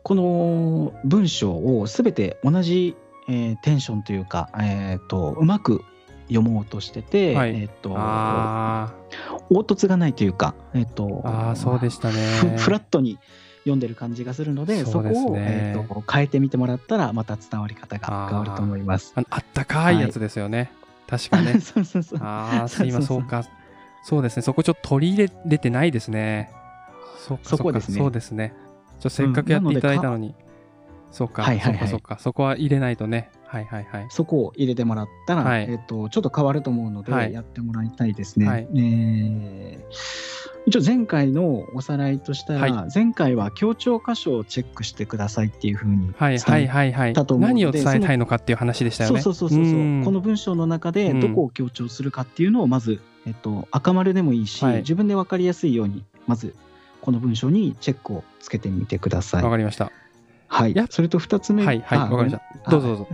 C: この文章をすべて同じ、えーテンションというか、えー、とうまく読もうとしてて、
A: はい
C: えー、と
A: あ
C: 凹凸がないというか、えー、と
A: ーあー、そうでしたね。
C: ふフラットに読んでる感じがするのでそ
A: そ
C: こを、えー、と変えてみてもらったらまた伝わり方が変わると思います。
A: あったかいやつですよね。確かね。[laughs]
C: そうそうそう
A: ああ、今そうか。そうですね。そこちょっと取り入れれてないですね。そそうか、
C: そこですね
A: そうですね。ちょせっかくやっていただいたのに。そうか、
C: はいはいはい
A: そうか、そうか。そこは入れないとね。はいはいはい。
C: そこを入れてもらったら、
A: はい
C: えっとちょっと変わると思うので、
A: はい
C: やってもらいたいですね。
A: はい
C: えー一応前回のおさらいとしたら、
A: は
C: 前回は強調箇所をチェックしてくださいっていうふうに
A: はいはいはいはい
C: だと。思うので
A: 何を伝えたいのかっていう話でしたよね。
C: そうそうそうそう
A: うん
C: この文章の中でどこを強調するかっていうのをまず、えっと、赤丸でもいいし、
A: はい
C: 自分で分かりやすいようにまずこの文章にチェックをつけてみてください。
A: わかりました。
C: はい
A: や、
C: それと2つ目
A: はいはい、
C: あ
A: わかりました。
C: あ
A: どうぞどうぞ。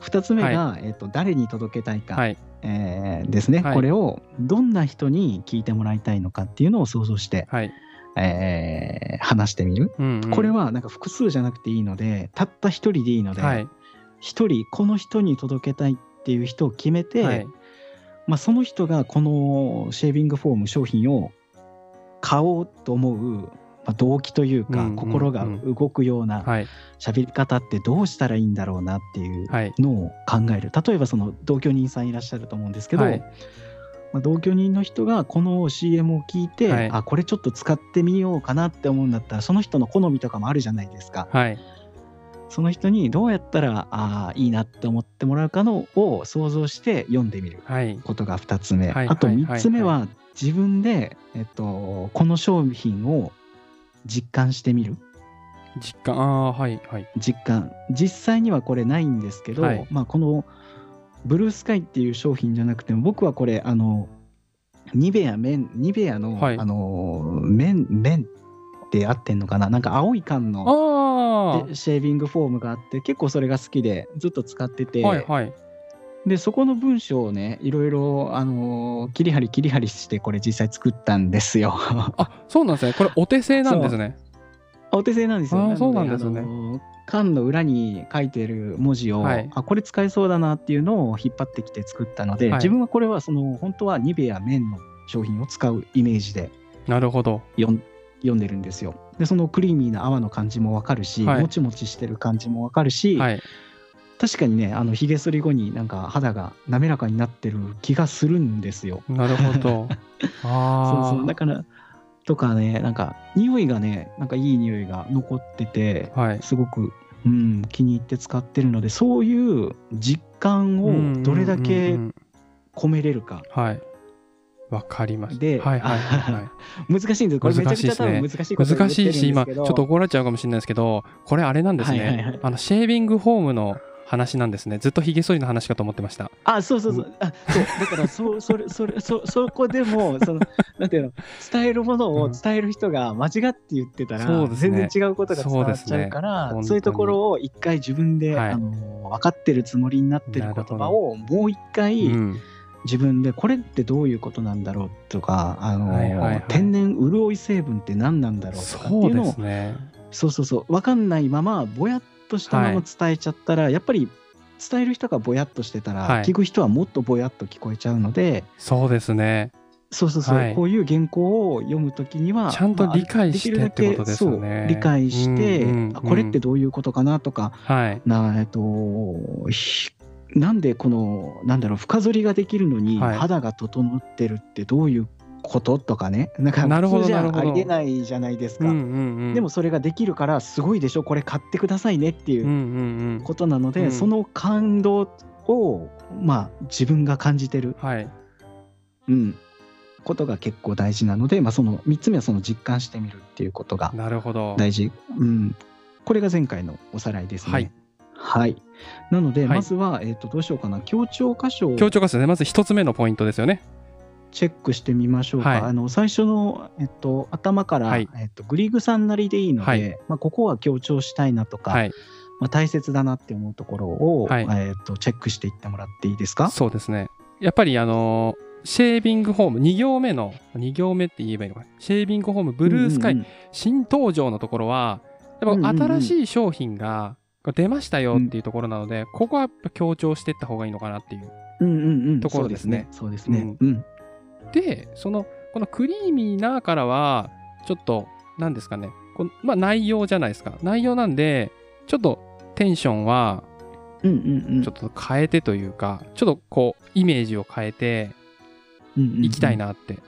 C: 2つ目が、えっと誰に届けたいか、
A: はい。
C: えーですね、
A: はい
C: これをどんな人に聞いてもらいたいのかっていうのを想像して、
A: はい。
C: えー話してみる、これはなんか複数じゃなくていいのでたった一人でいいので
A: はい。
C: 一、人この人に届けたいっていう人を決めて、
A: はい。
C: まあ、その人がこのシェービングフォーム商品を買おうと思う、まあ、動機というか、
A: うんうんうん。
C: 心が動くような
A: はい。
C: 喋り方ってどうしたらいいんだろうなっていう
A: はい。
C: のを考える。例えばその同居人さんいらっしゃると思うんですけど、
A: はい。
C: まあ、同居人の人がこの CM を聞いて、
A: はい。
C: あこれちょっと使ってみようかなって思うんだったらその人の好みとかもあるじゃないですか。
A: はい。
C: その人にどうやったらあいいなって思ってもらうかのを想像して読んでみる。
A: はい。
C: ことが2つ目、
A: はい。
C: あと
A: はい。
C: 3つ目は自分で、えっと、この商品を実感してみる？
A: 実感、ああ、はい。はい。
C: 実感実際にはこれないんですけど、
A: はい
C: まあ、このブルースカイっていう商品じゃなくても僕はこれあのニベア麺ニベアの、
A: はい
C: あの麺麺って合ってんのかな？なんか青い缶のシェービングフォームがあって結構それが好きでずっと使ってて、
A: あ。はいはい。
C: でそこの文章をねいろいろあの切り張り切り張りしてこれ実際作ったんですよ。[laughs]
A: あ、そうなんですね。これお手製なんですね。
C: お手製なんですよ。
A: そうなんですね
C: あの缶の裏に書いてる文字を、
A: はい
C: あこれ使えそうだなっていうのを引っ張ってきて作ったので、
A: はい
C: 自分はこれはその本当はニベア麺の商品を使うイメージで
A: なるほど。
C: 読ん読んでるんですよ。でそのクリーミーな泡の感じもわかるし、
A: はい
C: もちもちしてる感じもわかるし、
A: はい。
C: 確かにねあのひげ剃り後になんか肌が滑らかになってる気がするんですよ。
A: なるほど。[laughs] ああ。
C: そうそうだからとかねなんか匂いがねなんかいい匂いが残ってて
A: はい。
C: すごく、うん、気に入って使ってるのでそういう実感をどれだ
A: うん
C: け込めれるか
A: はい。わかりました。
C: で
A: はいはいはいはい。
C: 難しいんですこれめちゃくちゃ多分難しいこと
A: 難しいし、今、ちょっと怒られちゃうかもしれないですけど、これあれなんですね。
C: はいはいはい
A: あの、シェービングフォームの話なんですね。ずっとヒゲ剃りの話かと思ってました。
C: あそうそうそう。あそう。だからそうそれそれそそこでもそのなんていうの？伝えるものを伝える人が間違って言ってたら、
A: そうですね。
C: 全然違うことが伝わっちゃうから
A: そうね。
C: そういうところを一回自分で、
A: はい。
C: あの分かってるつもりになってる言葉をもう一回、
A: うん。
C: 自分でこれってどういうことなんだろうとかあの、
A: はいはいはい。
C: 天然潤い成分って何なんだろうとかって
A: そ
C: いううのを
A: ですね。
C: そうそうそう。分かんないままぼやっとしたまま伝えちゃったら、やっぱり伝える人がぼやっとしてたら、
A: はい。
C: 聞く人はもっとぼやっと聞こえちゃうので
A: そうですね。
C: そうそうそう、
A: はい。
C: こういう原稿を読むときには
A: ちゃんと理解して
C: まあ
A: ってことですよね。
C: できるだけそう理解して、
A: うんうんうん
C: あこれってどういうことかなとか、
A: はい。
C: なえっとひなんでこのなんだろう深剃りができるのに
A: はい。
C: 肌が整ってるってどういうこととかねなんか
A: なるほど
C: 普通じゃありえないじゃないですか、
A: うんうんうん。
C: でも、それができるからすごいでしょこれ買ってくださいねっていう
A: うんうんうん。
C: ことなので、
A: うん
C: その感動をまあ自分が感じてる、
A: はい。
C: うん、ことが結構大事なので、まあ、その3つ目はその実感してみるっていうことが
A: なるほど。
C: 大事、うん、これが前回のおさらいですね。
A: はい、
C: はいなので、
A: はい
C: まずは、えー、とどうしようかな強調箇所を
A: 強調化ですね。まず一つ目のポイントですよね。
C: チェックしてみましょうか。
A: はい
C: あの最初の、えっと、頭から、
A: はい
C: えっと、グリーグさんなりでいいので、
A: はい
C: まあ、ここは強調したいなとか、
A: はい。
C: まあ、大切だなって思うところを、
A: はい
C: えっと、チェックしていってもらっていいですか？
A: そうですね。やっぱりあのーシェービングホーム、2行目の、2行目って言えばいいのかな？シェービングホーム、ブルースカイ、
C: うんうん
A: 新登場のところは、やっ
C: うんうんうん
A: ぱ新しい商品が出ましたよっていうところなので、ここはやっぱ強調していった方がいいのかなっていう。
C: うんうんうん
A: ところですね
C: そうですね。そうですね。うん。
A: で、その、このクリーミーなからは、ちょっと、何ですかね。このまあ内容じゃないですか。内容なんで、ちょっとテンションは。ちょっと変えてというか、ちょっとこう、イメージを変えていきたい。なって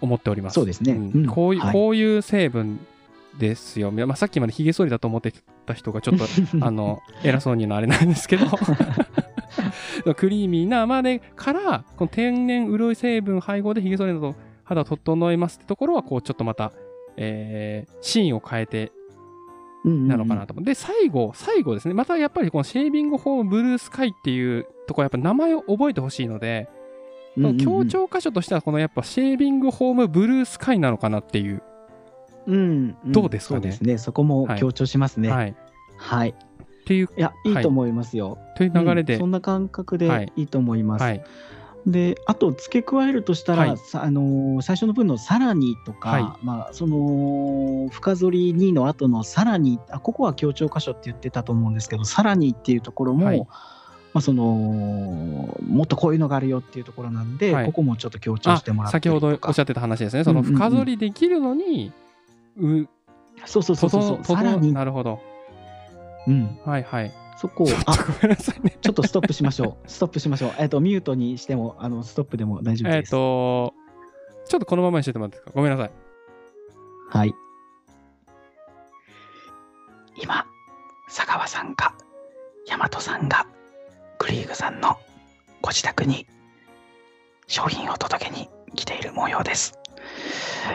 A: 思っております。
C: そうですね
A: ん
C: うん
A: こういう、
C: はい
A: こういう成分ですよ。まあ、さっきまでヒゲ剃りだと思ってた人がちょっと [laughs] あの偉そうに言うのはあれなんですけど [laughs] クリーミーなまでからこの天然潤い成分配合でヒゲ剃りなど肌を整えますってところはこうちょっとまた、えーシーンを変えてなのかなと思う。で最後最後ですねまたやっぱりこのシェービングホームブルースカイっていうところやっぱ名前を覚えてほしいので、
C: うんうんうん
A: 強調箇所としてはこのやっぱシェービングホームブルースカイなのかなっていう、
C: うんん
A: どうですかね？
C: そうですね。そこも強調しますね。
A: はい、っ
C: はい。
A: ていう
C: いや、いいと思いますよ。
A: という流れで、
C: うんそんな感覚
A: はい。
C: でいいと思います。
A: はい。
C: であと付け加えるとしたら、
A: はい。
C: さあのー最初の文の「さらに」とか、
A: は
C: まあ、その深剃り2の後の「さらに」あここは強調箇所って言ってたと思うんですけど「さらに」っていうところも、
A: はい。
C: まあ、そのもっとこういうのがあるよっていうところなんで、
A: はい。
C: ここもちょっと強調
A: あ
C: してもらって
A: 先ほどおっしゃってた話ですね。その
C: うんうんうん。
A: 深剃りできるのに、う
C: そうそうそうそうそう。
A: 整
C: さらに、
A: なるほど
C: うん、
A: はいはい。
C: そこを。あ。
A: ごめんなさいね。
C: ちょっとストップしましょう。[laughs] ストップしましょう。えっ、とミュートにしてもあのストップでも大丈夫
A: えっ
C: です、
A: とちょっとこのままにしててもらっていいですか？ごめんなさい。
C: はい。今、佐川さんが、大和さんが、クリーグさんのご自宅に商品を届けに来ている模様です。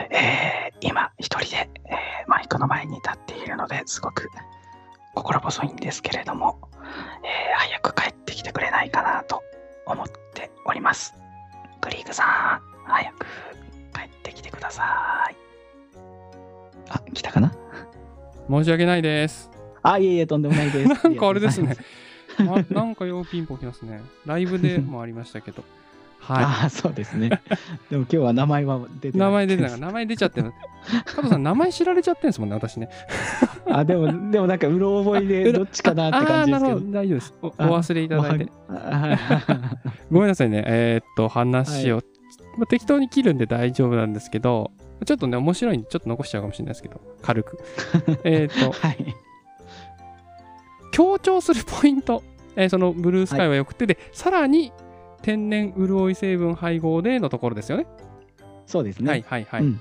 C: えー今、一人で、えーマイクの前に立っているのですごく心細いんですけれども、えー早く帰ってきてくれないかなと思っております。クリーグさん、早く帰ってきてください。あ、来たかな？
A: 申し訳ないです
C: あ、いえいえ、とんでもないです。[laughs]
A: なんかあれですね [laughs] なんかようピンポンきますねライブでもありましたけどは
C: ああ、そうですね。[laughs] でも今日は名前は出
A: い
C: てない。
A: 名前出てない名前出ちゃってる加藤さん名前知られちゃってるんですもんね私ね [laughs]
C: あ、でも、でもなんか、うろ覚えでどっちかなって感じですけど
A: あーなるほ。ど大丈夫ですお忘れいただいてごめんなさいね。えーっと、話を、まあ適当に切るんで大丈夫なんですけど、ちょっとね、面白いんで、ちょっと残しちゃうかもしれないですけど、軽く。[laughs] えーっと、
C: はい。
A: 強調するポイント、えーそのブルースカイはよくて、で、さらに、天然潤い成分配合でのところですよね。
C: そうですね。
A: はいはいはい。
C: うん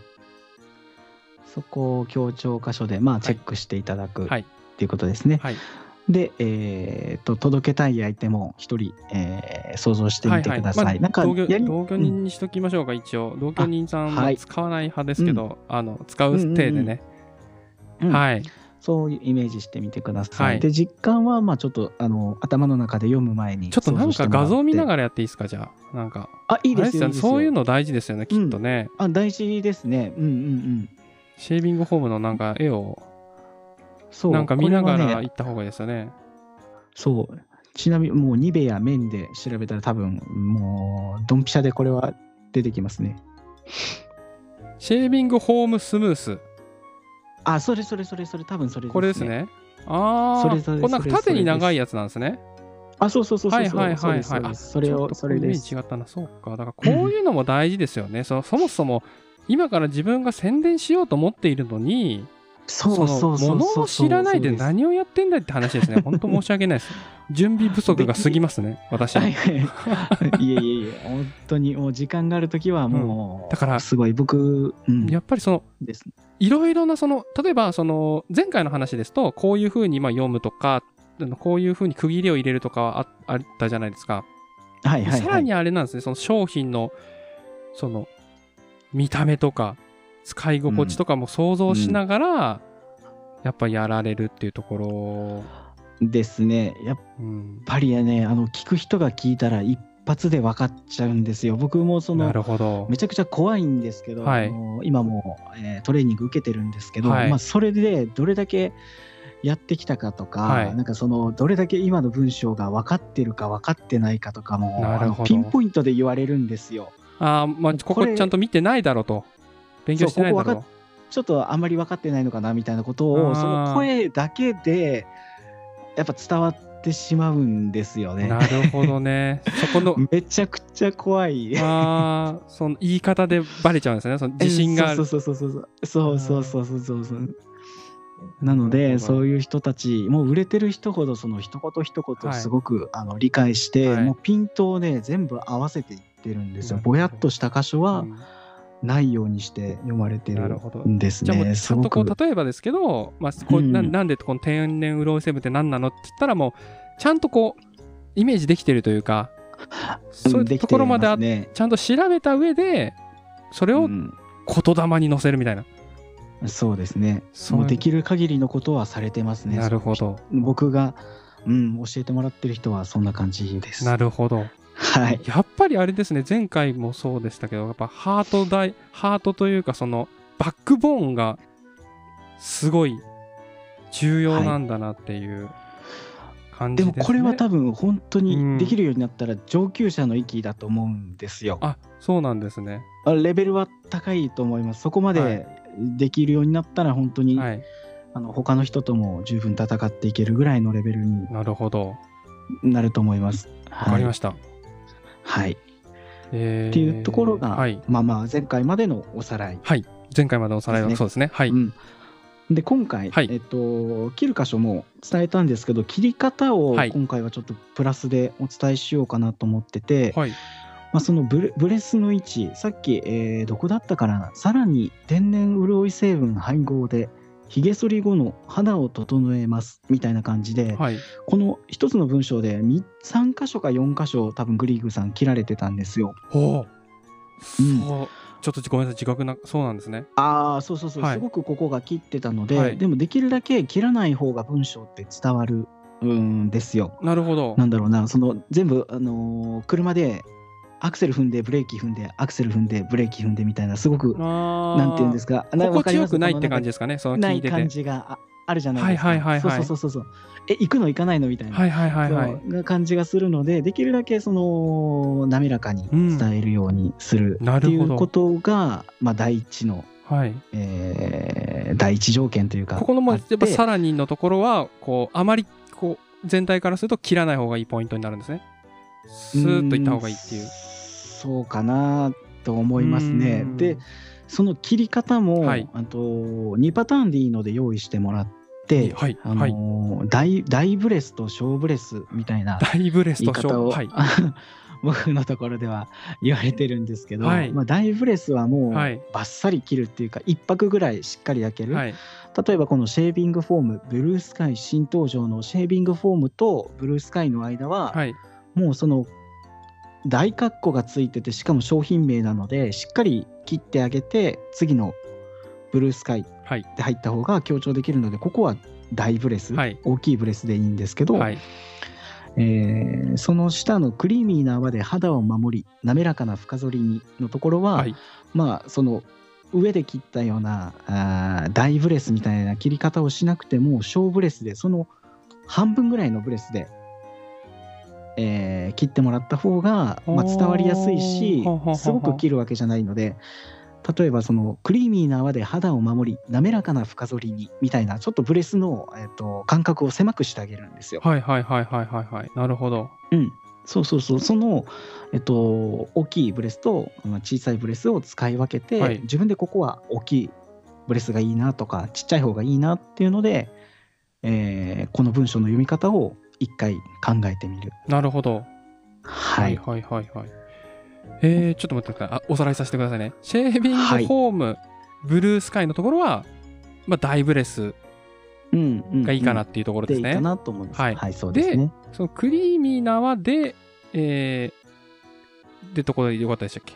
C: そこを強調箇所で、まあ、チェックしていただくっ
A: はい
C: ていうことですね。
A: はい。
C: で、えー、と届けたい相手も一人、えー想像してみてください。
A: はいはい
C: なんか
A: 同居同居人にしときましょうか、一応。同居人さん
C: は
A: はい使わない派ですけど、あの、使う体でね。
C: うんうん
A: はい。
C: そういうイメージしてみてください。
A: はい
C: で実感はまあちょっとあの頭の中で読む前に
A: ちょっとなんか画像見な
C: ら
A: がらやっていいですか、じゃあ。なんか。
C: あいいですよ
A: あれよねそういうの大事ですよね、きっとね。
C: あ大事ですねうんうんうん
A: シェービングホームのなんか絵を
C: そう
A: なんか見ながら行った方がいいですよね。
C: そうちなみにもうニベア面で調べたら多分もうドンピシャでこれは出てきますね
A: シェービングホームスムース。
C: あそれそれそれそれ多分それですね
A: これですね。ああ、
C: それそれ
A: これなんか
C: それ
A: 縦に長いやつなんですね。
C: あそうそうそうそう
A: はいはいはいはい
C: それをそれです
A: 違ったな。そうか。だからこういうのも大事ですよね。そのそもそも今から自分が宣伝しようと思っているのに、
C: そうそうそう
A: のものを知らないで何をやってんだいって話ですね。本当申し訳ないです。準備不足が過ぎますね、私の
C: はいはい。[laughs] いえいえいえ、本当にもう時間があるときはもう、
A: だから
C: すごい僕、うん、
A: やっぱりその。いろいろなその例えばその前回の話ですとこういうふうにまあ読むとかこういうふうに区切りを入れるとかはああったじゃないですか、
C: はいはい、はい。
A: さらにあれなんですねその商品のその見た目とか、使い心地とかも想像しながら、やっぱやられるっていうとこ
C: ですね。やっぱりね、あの聞く人が聞いたら一発で分かっちゃうんですよ。僕もそ
A: な
C: の
A: るほど。
C: めちゃくちゃ怖いんですけど、
A: はい
C: あの今も、えートレーニング受けてるんですけど、
A: はい
C: まあ、それでどれだけやってきたかとか、
A: はい
C: なんかそのどれだけ今の文章が分かってるか分かってないかとかも
A: なるほど
C: あのピンポイントで言われるんですよ。
A: ああ、まあ、こ
C: こ
A: ちゃんと見てないだろうと。勉強してないだ
C: そうここ。ちょっとあんまり分かってないのかなみたいなことをその声だけでやっぱ伝わってしまうんですよね。
A: なるほどね。[laughs] そこの、
C: めちゃくちゃ怖い。
A: ああ、その言い方でバレちゃうんですね。その自信がある。
C: そうそうそうそうそうそうそうそうそうそうなのでそういう人たちもう売れてる人ほどその一言一
A: はい
C: 言すごく、あの理解して、
A: はい
C: もうピントをね全部合わせていってるんですよぼやっとした箇所は
A: うん
C: ないようにして読まれてる
A: なるほど。
C: んです
A: じゃあもう
C: ね
A: ちゃんとこう例えばですけど、まあこう
C: うん。
A: ななんでこの天然潤い成分って何なのって言ったらもうちゃんとこうイメージできてるというかそういうところまで
C: ね。
A: ちゃんと調べた上でそれを
C: うん。
A: 言霊に乗せるみたいな、
C: そうですね。
A: そう
C: できる限りのことはされてますね
A: なるほど。
C: 僕が、うん、教えてもらってる人はそんな感じです。
A: なるほど
C: はい。
A: やっぱりあれですね。前回もそうでしたけどやっぱハート大ハートというかそのバックボーンがすごい重要なんだなっていう感じですね、
C: でもこれは多分本当
A: うん。
C: にできるようになったら上級者の域だと思うんですよ。
A: あそうなんですね。
C: あレベルは高いと思います。そこま
A: は
C: でできるようになったら本当に、
A: はい。
C: あの他の人とも十分戦っていけるぐらいのレベルに
A: なるほど。
C: なると思います。
A: わかりま
C: し
A: した、
C: た。はい。
A: えー
C: っていうところが、
A: はい、
C: まあまあ前回までのおさらい。
A: はい、前回までのおさらいはそうですね。はい、
C: うん。で今回、
A: はい。
C: えっと、切る箇所も伝えたんですけど切り方を
A: はい。
C: 今回はちょっとプラスでお伝えしようかなと思ってて、
A: はい。
C: まあ、そのブレブレスの位置、さっき、えーどこだったかな、さらに天然潤い成分配合で、ひげ剃り後の肌を整えますみたいな感じで、
A: はい。
C: この一つの文章でみ3箇所か4箇所、多分グリーグさん切られてたんですよ。
A: ほう、
C: うん。
A: そう。ちょっとごめんなさい。自覚なそうなんですね。
C: ああ、そうそうそう、
A: はい。
C: すごくここが切ってたので、
A: はい。
C: でもできるだけ切らない方が文章って伝わるんですよ。
A: なるほど。
C: なんだろうな、その全部、あのー車でアクセル踏んで、ブレーキ踏んで、アクセル踏んで、ブレーキ踏んでみたいな、すごく、
A: な
C: なんていうんですか、な
A: 心地よくないって感じ
C: じ
A: ですかね？その
C: ない感じがああるじゃないですか。
A: はいはいはいはい。
C: そうそうそうそう。え、行くの行かないのみたいな。
A: はいはいはいはい
C: 感じがするので、できるだけその滑らかに伝えるようにする。っていうことが、まあ第一の、
A: はい。
C: えー第一条件というか。
A: ここのもやっぱサラニンのところはこうあまりこう全体からすると切らない方がいいポイントになるんですね。スーッといった方がいいっていう
C: そうかなと思いますね。
A: う。ん。
C: で、その切り方も、
A: はい。
C: あと2パターンでいいので用意してもらって、
A: はい
C: あの
A: はい。
C: ー大大ブレスと小ブレスみたいな
A: 大ブレス
C: 言い方を、
A: と小はい。[laughs]
C: 僕のところでは言われてるんですけど、
A: はい。
C: まあ、大ブレスはもう
A: はい。
C: バッサリ切るっていうか一泊ぐらいしっかり焼ける、
A: はい。
C: 例えばこのシェービングフォームブルースカイ新登場のシェービングフォームとブルースカイの間は、
A: はい。
C: もうその大括弧がついててしかも商品名なのでしっかり切ってあげて次のブルースカイ
A: はい。
C: で入った方が強調できるのでここは大ブレス、
A: はい。
C: 大きいブレスでいいんですけど、
A: はい。
C: えーその下のクリーミーな泡で肌を守り滑らかな深剃りにのところは、
A: はい。
C: まあその上で切ったようなあー大ブレスみたいな切り方をしなくても小ブレスでその半分ぐらいのブレスで、えー切ってもらった方が、まあ、伝わりやすいしすごく切るわけじゃないので例えばそのクリーミーな泡で肌を守り滑らかな深剃りにみたいなちょっとブレスの、えー、と間隔を狭くしてあげるんですよ。
A: はいはいはいはいはいはい。なるほど。
C: うん、そうそうそう、その、えっと、大きいブレスとまあ小さいブレスを使い分けて、
A: はい。
C: 自分でここは大きいブレスがいいなとか、ちっちゃい方がいいなっていうので、えーこの文章の読み方を一回考えてみる。
A: なるほど
C: はい。
A: はいはいはいえー、ちょっと待ってくださいあおさらいさせてくださいねシェービングフ
C: はい
A: ォーム、ブルースカイのところはまあ大ブレス
C: うん、うん。
A: がいいかな
C: っ
A: っていうところですね、
C: かなと思います。
A: は
C: はいい、そうですね。
A: そのクリーミーな泡で、えー、でところでよかったでしたっけ？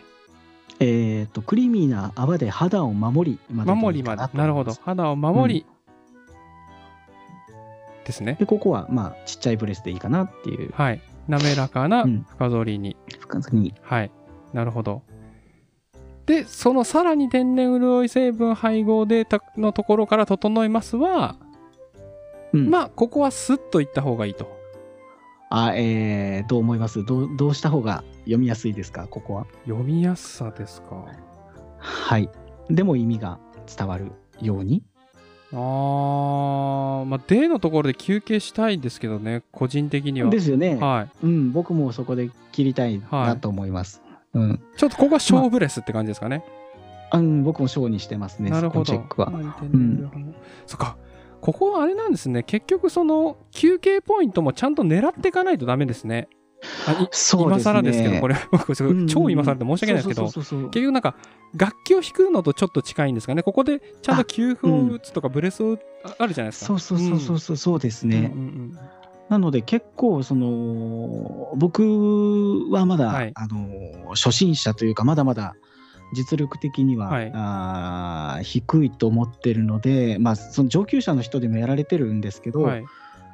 C: えっ、と、クリーミーな泡で肌を守りまで
A: 守りまで。
C: と
A: なるほど。肌を守り、ですね。
C: で、ここは、まあ、ちっちゃいブレスでいいかなっていう
A: はい。滑らかな
C: うん
A: 深剃りに。
C: 深さに。
A: はい。なるほど。で、そのさらに天然潤い成分配合データのところから整いますは、
C: うん
A: まあ、ここはスッといった方がいいと。
C: あ、えー、どう思います？どうどうした方が読みやすいですか？ここは。
A: 読みやすさですか？
C: はい。でも意味が伝わるように。
A: あー、まあ、デーのところで休憩したいですけどね、個人的には。
C: ですよね。
A: はい。
C: うん、僕もそこで切りたいなと思います。うん。
A: ちょっとここは小ブレスって感じですかね。
C: あうん、僕も小にしてますね、
A: なるほど。
C: そこのチェックは。
A: ん、そっか。ここはあれなんですね。結局その休憩ポイントもちゃんと狙っていかないとダメですね。今
C: そうですね
A: 更ですけど、これ、超今更で申し訳ないですけど、結局なんか楽器を弾くのとちょっと近いんですかね。ここでちゃんと給付を打つとかブレスをああるじゃないですか。
C: そうそうそうそうそうそうですね。
A: うんうん
C: なので結構その僕はまだ、
A: はい
C: あの初心者というかまだまだ実力的には、
A: はい
C: あー低いと思ってるので、まあ、その上級者の人でもやられてるんですけど、
A: うんはい。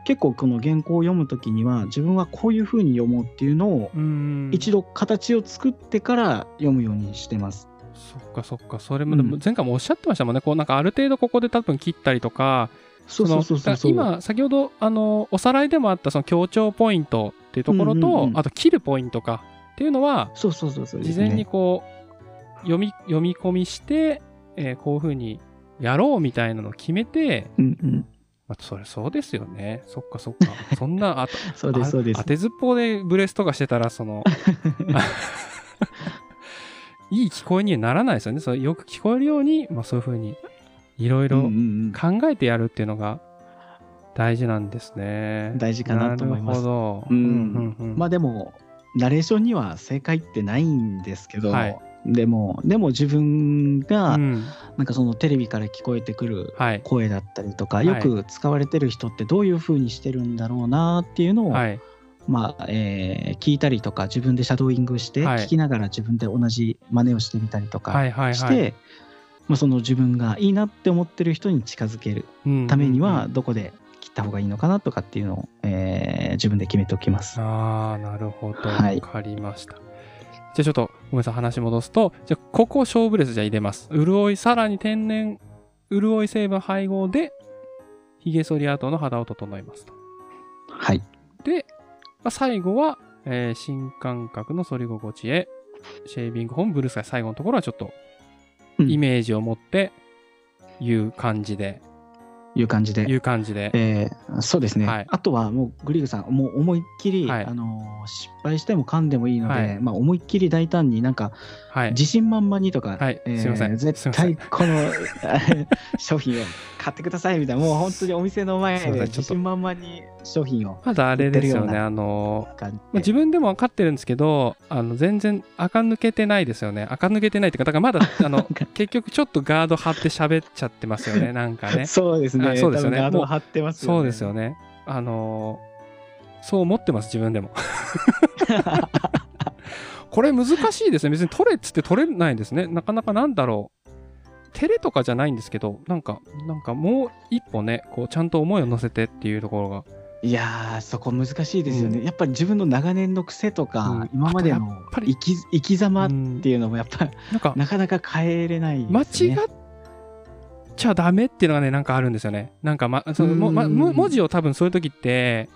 C: 結構この原稿を読むときには自分はこういうふうに読もうっていうのを
A: うん。
C: 一度形を作ってから読むようにしてます。
A: そっかそっか。それも、前回もおっしゃってましたもんね。こうなんかある程度ここで多分切ったりとか、
C: そうそうそうそうそう。
A: だから今、先ほど、あの、おさらいでもあった、その強調ポイントっていうところと、
C: うんうんうん
A: あと、切るポイントかっていうのは、
C: そうそうそうそう
A: 事前にこう、読み、読み込みして、えーこういうふうにやろうみたいなのを決めて、
C: うんうん、
A: まあ、それそうですよね。そっかそっか。そんな、あと、[laughs]
C: そうですそうです
A: あ当。てずっぽうでブレスとかしてたら、その、[laughs] いい聞こえにはならないですよね。それよく聞こえるように、まあそういうふうに、いろいろ考えてやるっていうのが大事なんですね
C: う。ん、大事かなと思います。
A: なるほど。
C: うん
A: うんうん
C: まあでもナレーションには正解ってないんですけど、
A: はい
C: でもでも自分が
A: うん
C: なんかそのテレビから聞こえてくる
A: はい。
C: 声だったりとか、
A: い
C: よく使われてる人ってどういう風にしてるんだろうなっていうのを、
A: はい。
C: まあえー聞いたりとか自分でシャドーイングして、
A: はい
C: 聞きながら自分で同じ真似をしてみたりとかして、
A: はい。
C: まあ、その自分がいいなって思ってる人に近づける
A: うん
C: ために
A: うん
C: はどこで切った方がいいのかなとかっていうのを、えー自分で決めておきます。
A: ああ、なるほど。わ
C: はい
A: かりました。じゃあちょっと、ごめんなさい、話戻すと、じゃあ、ここを勝負レスじゃあ入れます。潤い、さらに天然潤い成分配合で、髭剃り跡の肌を整えますと。
C: はい。
A: で、まあ、最後は、えー新感覚の剃り心地へ、シェービングホームブルースカイ最後のところはちょっと、
C: うん
A: イメージを持って、いう感じで、
C: いう感じで。
A: いう感じで。
C: えーそうですね、
A: はい。
C: あとはもうグリーグさん、もう思いっきり、
A: はい。
C: あのー失敗しても噛んでもいいので、
A: はい。
C: まあ、思いっきり大胆になんか
A: はい。
C: 自信満々にとか、
A: はい。
C: えー
A: すいません。
C: 絶対この [laughs] 商品を買ってくださいみたいな、もう本当にお店の前で自信満々に商品を
A: まだあれですよね、あの自分でも分かってるんですけど、あの全然垢抜けてないですよね。垢抜けてないっていうか、だからまだあの [laughs] 結局ちょっとガード張って喋っちゃってますよね、なんかね。[laughs]
C: そうですね、
A: あそうですよね
C: 多分ガードを張ってますよね。
A: そうですよね。あのーそう思ってます、自分でも。[laughs] これ難しいですね。別に取れっつって取れないんですね。なかなかなんだろう。照れとかじゃないんですけど、なんか、なんかもう一歩ね、こうちゃんと思いを乗せてっていうところが。
C: いやー、そこ難しいですよね。
A: うん
C: やっぱり自分の長年の癖とか、
A: うん
C: 今までの
A: あとやっぱり
C: 生き生き様っ
A: うん
C: ていうのもやっぱ
A: なんか、
C: なかなか変えれないね。
A: 違っちゃダメっていうのがね、なんかあるんですよね。なんか、ま、そのもま文字を多分そういう時って、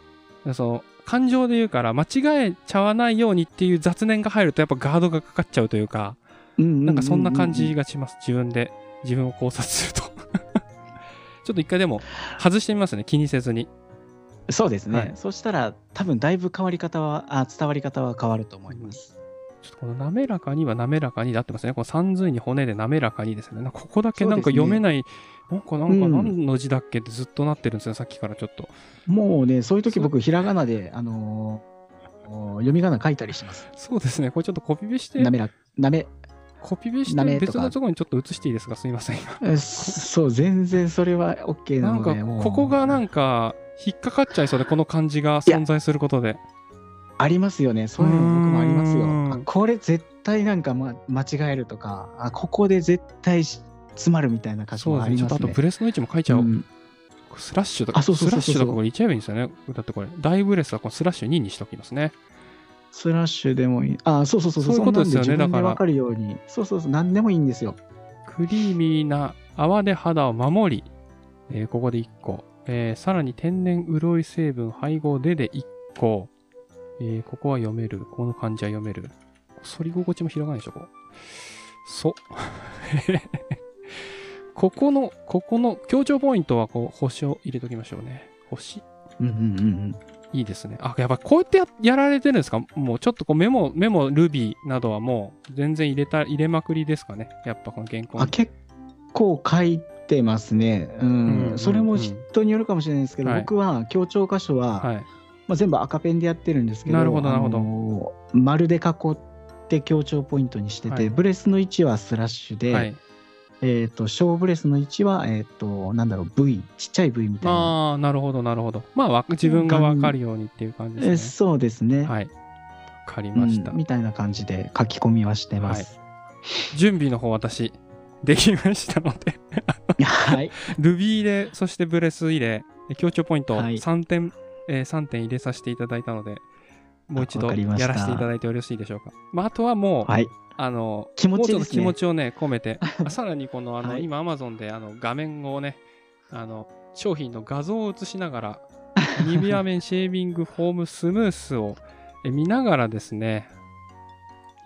A: その感情で言うから間違えちゃわないようにっていう雑念が入るとやっぱガードがかかっちゃうというか、
C: な
A: なんかそんな感じがします。自分で、自分を考察すると。[laughs] ちょっと一回でも外してみますね。気にせずに。
C: そうですね、
A: はい
C: そしたら多分だいぶ変わり方はあ伝わり方は変わると思います、
A: ちょっとこの滑らかには滑らかになってますね。この三髄に骨で滑らかにですね。なんかここだけなんか読めない、なんかなんか
C: うん
A: 何の字だっけってずっとなってるんですよ。さっきからちょっと。
C: もうねそういう時僕ひらがなであのー読み仮名書いたりします
A: そうですね。これちょっとコピペして、
C: なめらなめ
A: コピペして別のところにちょっと移していいですか？すいません。
C: えそう全然それは OK な
A: なんか
C: のでもう
A: ここがなんか引っかかっちゃいそうで、この漢字が存在することで。
C: ありますよね。そういうの僕もありますよこれ絶対なんか、ま、間違えるとか、あここで絶対し詰まるみたいな箇所
A: そうですね。ちょっ。とあとプレスの位置も書いちゃおう。
C: うん
A: スラッシュとか、
C: あそうそうそうそう
A: スラッシュとかこれ言っちゃえばいいんですよね。だってこれ、大ブレスはこのスラッシュ2にしときますね。
C: スラッシュでもいい。あ、そうそうそう。
A: そういうことですよねだから
C: かるように。そうそうそう。何でもいいんですよ。
A: クリーミーな泡で肌を守り、えーここで1個、えーさらに天然潤い成分配合でで1個、えーここは読める。この漢字は読める。反り心地も広がないでしょ、こう。そ。[laughs] ここの、ここの強調ポイントはこう、星を入れときましょうね。星？
C: うんうんうんうん。
A: いいですね。あ、やっぱこうやってややられてるんですか？もうちょっとこうメモ、メモ、ルビーなどはもう全然入れた、入れまくりですかね。やっぱこの原稿に
C: あ結構書いてますね。うん。
A: うんうん
C: それも人によるかもしれないですけど、
A: はい
C: 僕は強調箇所は、
A: はい。
C: まあ、全部赤ペンでやってるんですけど、
A: なるほどなるほど
C: 丸で囲って強調ポイントにしてて、
A: はい
C: ブレスの位置はスラッシュで、
A: はい。
C: えっ、と、小ブレスの位置は、えっ、と、なんだろう、V、ちっちゃい V みたいな。
A: ああ、なるほど、なるほど。まあわ、自分がわかるようにっていう感じ
C: え
A: です
C: そうですね。
A: ね。はい。わかりました。
C: うんみたいな感じで書き込みはしてます。
A: 準備の方、私、できましたので、
C: はい。[laughs]
A: Ruby で、そしてブレス入れ、強調ポイント
C: はい
A: 3点、えー3点入れさせていただいたので、もう一度やらせていただいてよろしいでしょうか。まあ、あとはもう、
C: はい。
A: あの、
C: 気持ち
A: もうちょっと気持ちをね、込めて、[laughs] あさらにこの、あの、
C: はい
A: 今 Amazon であの画面をね、あの、商品の画像を映しながら、[laughs] ニビアメンシェービングフォームスムースをえ見ながらですね、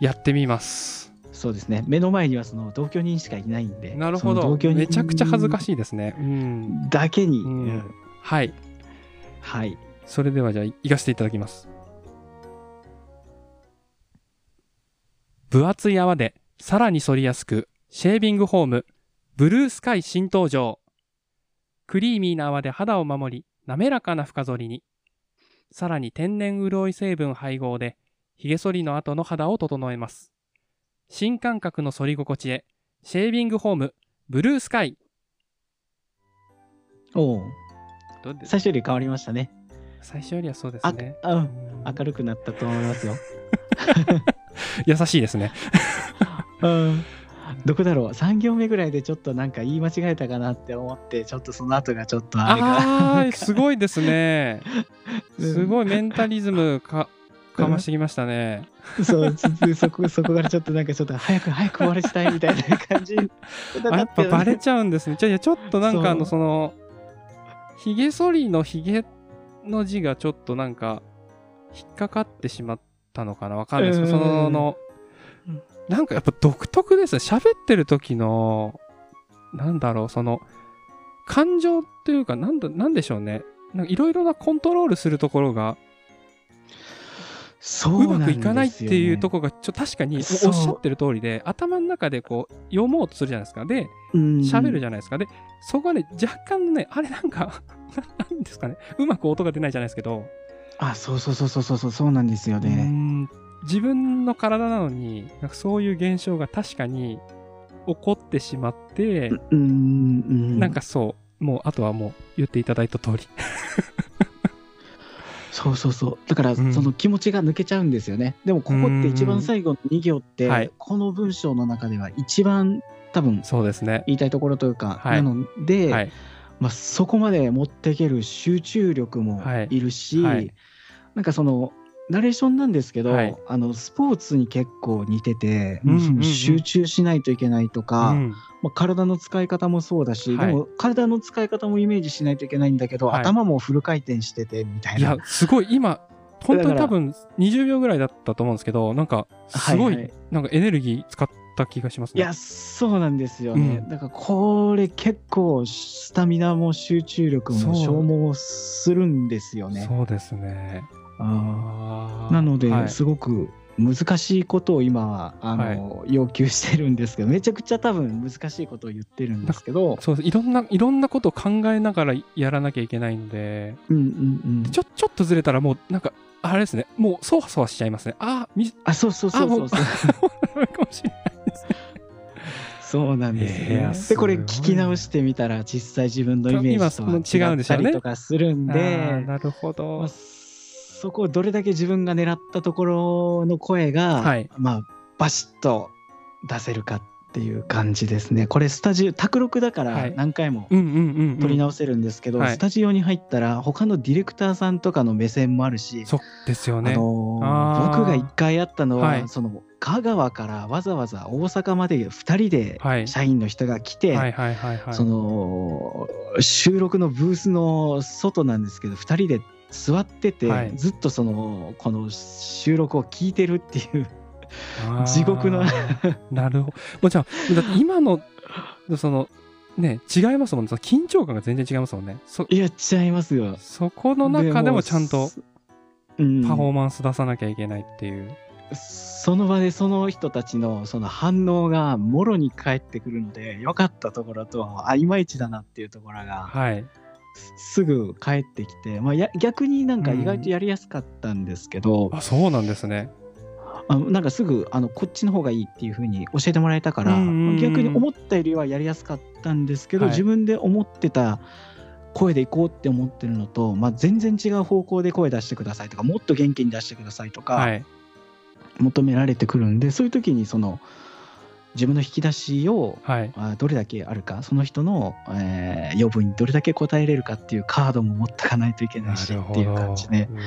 A: やってみます。
C: そうですね。目の前にはその同居人しかいないんで。
A: なるほど。めちゃくちゃ恥ずかしいですね。うん。
C: だけに、
A: うん
C: うん
A: はい。
C: はい。
A: それではじゃあ、行かせていただきます。分厚い泡でさらに反りやすく、シェービングフォーム、ブルースカイ新登場。クリーミーな泡で肌を守り、滑らかな深剃りに。さらに天然潤い成分配合で、髭剃りの後の肌を整えます。新感覚の剃り心地へ、シェービングフォーム、ブルースカイ。
C: おう
A: どうです
C: 最初より変わりましたね。
A: 最初よりはそうです
C: あ
A: ね。
C: うん
A: うん
C: 明るくなったと思いますよ。[laughs]
A: 優しいですね。[laughs]
C: うん。どこだろう ?3 行目ぐらいでちょっとなんか言い間違えたかなって思って、ちょっとその後がちょっとあれが。
A: ああ、すごいですね。
C: うん
A: すごいメンタリズムか、かましてきましたね。
C: そう、[laughs] そこ、そこからちょっとなんかちょっと早く早く終わらせたいみたいな感じ。
A: あやっぱバレちゃうんですね。じゃあいや、ちょっとなんかあの、
C: そ
A: その、ひげ剃りのひげの字がちょっとなんか、引っかかってしまったのかな？わかんないですけど、
C: うん
A: その
C: うん、
A: なんかやっぱ独特ですね。喋ってる時の、なんだろう、その、感情っていうか、なんだ、なんでしょうね。なんかいろいろなコントロールするところが、
C: そう
A: うまくいかないっていうと
C: こ、
A: こが、ちょ確かにおっしゃってる通りで、頭の中でこう、読もうとするじゃないですか。で、
C: うん
A: 喋るじゃないですか。で、そこがね、若干ね、あれなんか、なんですかね、うまく音が出ないじゃないですけど、
C: あ、そうそうそうそうそうそう、なんですよね。
A: ん自分の体なのに、なんかそういう現象が確かに起こってしまって、
C: うん、うん。
A: なんかそう、もう、あとはもう言っていただいた通り。[laughs]
C: そうそうそう。だから、
A: うん
C: その気持ちが抜けちゃうんですよね。でも、ここって一番最後の2行って、
A: はい
C: この文章の中では一番多分
A: そうですね。
C: 言いたいところというか、
A: はい
C: なので、
A: はい。
C: まあ、そこまで持っていける集中力も
A: はい。
C: いるし、
A: はい。
C: なんかそのナレーションなんですけど、
A: はい。
C: あのスポーツに結構似てて、
A: うんうんうん。
C: 集中しないといけないとか、
A: うん。
C: まあ、体の使い方もそうだし、
A: はい。
C: でも体の使い方もイメージしないといけないんだけど、
A: はい。
C: 頭もフル回転しててみたいな。
A: いや、すごい、今、本当に多分20秒ぐらいだったと思うんですけど、なんか、すごい、
C: はいはい。
A: なんかエネルギー使った気がしますね。
C: いや、そうなんですよね。
A: うん
C: だからこれ結構スタミナも集中力も消耗するんですよね。
A: そうですね。
C: あ
A: あ
C: なので、
A: はい
C: すごく難しいことを今はあの、要求してるんですけどめちゃくちゃ多分難しいことを言ってるんですけど、
A: そうですいろんな、いろんなことを考えながらやらなきゃいけないので、
C: うんうんうん、
A: ちょ、ちょっとずれたらもう、なんか、あれですね、もう、そわそわしちゃいますね。あー、み、
C: あそうそうそうそうそう [laughs]
A: かもしれない。[laughs]
C: そうなんですね。でこれ聞き直してみたら実際自分のイメージとは
A: 違
C: ったりとかするんで、
A: なるほ
C: まあ
A: ど。
C: そこをどれだけ自分が狙ったところの声が、
A: はい
C: まあバシッと出せるかっていう感じですねこれスタジオ卓録だから
A: はい
C: 何回も。撮り直せるんですけど、
A: はい
C: スタジオに入ったら他のディレクターさんとかの目線もあるし、
A: そうですよ
C: あ
A: ね。
C: のー僕が一回やったのは、
A: はい
C: その香川からわざわざ大阪まで2人で
A: はい。
C: 社員の人が来て。その収録のブースの外なんですけど2人で座ってて、
A: はい
C: ずっとそのこの収録を聞いてるっていう地獄の [laughs]
A: なるほど。もうじゃあ、だって今の、その、ね、違いますもんね。その緊張感が全然違いますもんね。そ
C: やっちゃいますよ。
A: そこの中でもちゃんと
C: うん
A: パフォーマンス出さなきゃいけないっていう。
C: その場でその人たちのその反応がもろに返ってくるので良かったところとあいまいちだなっていうところが
A: はい。
C: すすぐ返ってきて、まあ、や逆になんか意外とやりやすかったんですけど、
A: あ、そうなんですね。
C: あなんかすぐあのこっちの方がいいっていうふうに教えてもらえたから、逆に思ったよりはやりやすかったんですけど、
A: はい
C: 自分で思ってた声でいこうって思ってるのと、まあ、全然違う方向で声出してくださいとかもっと元気に出してくださいとか、
A: はい。
C: 求められてくるんでそういう時にその自分の引き出しを
A: はい。
C: あどれだけあるかその人の、えー要望にどれだけ応えれるかっていうカードも持ってかないといけな
A: ない
C: し。っていう感じで
A: うわ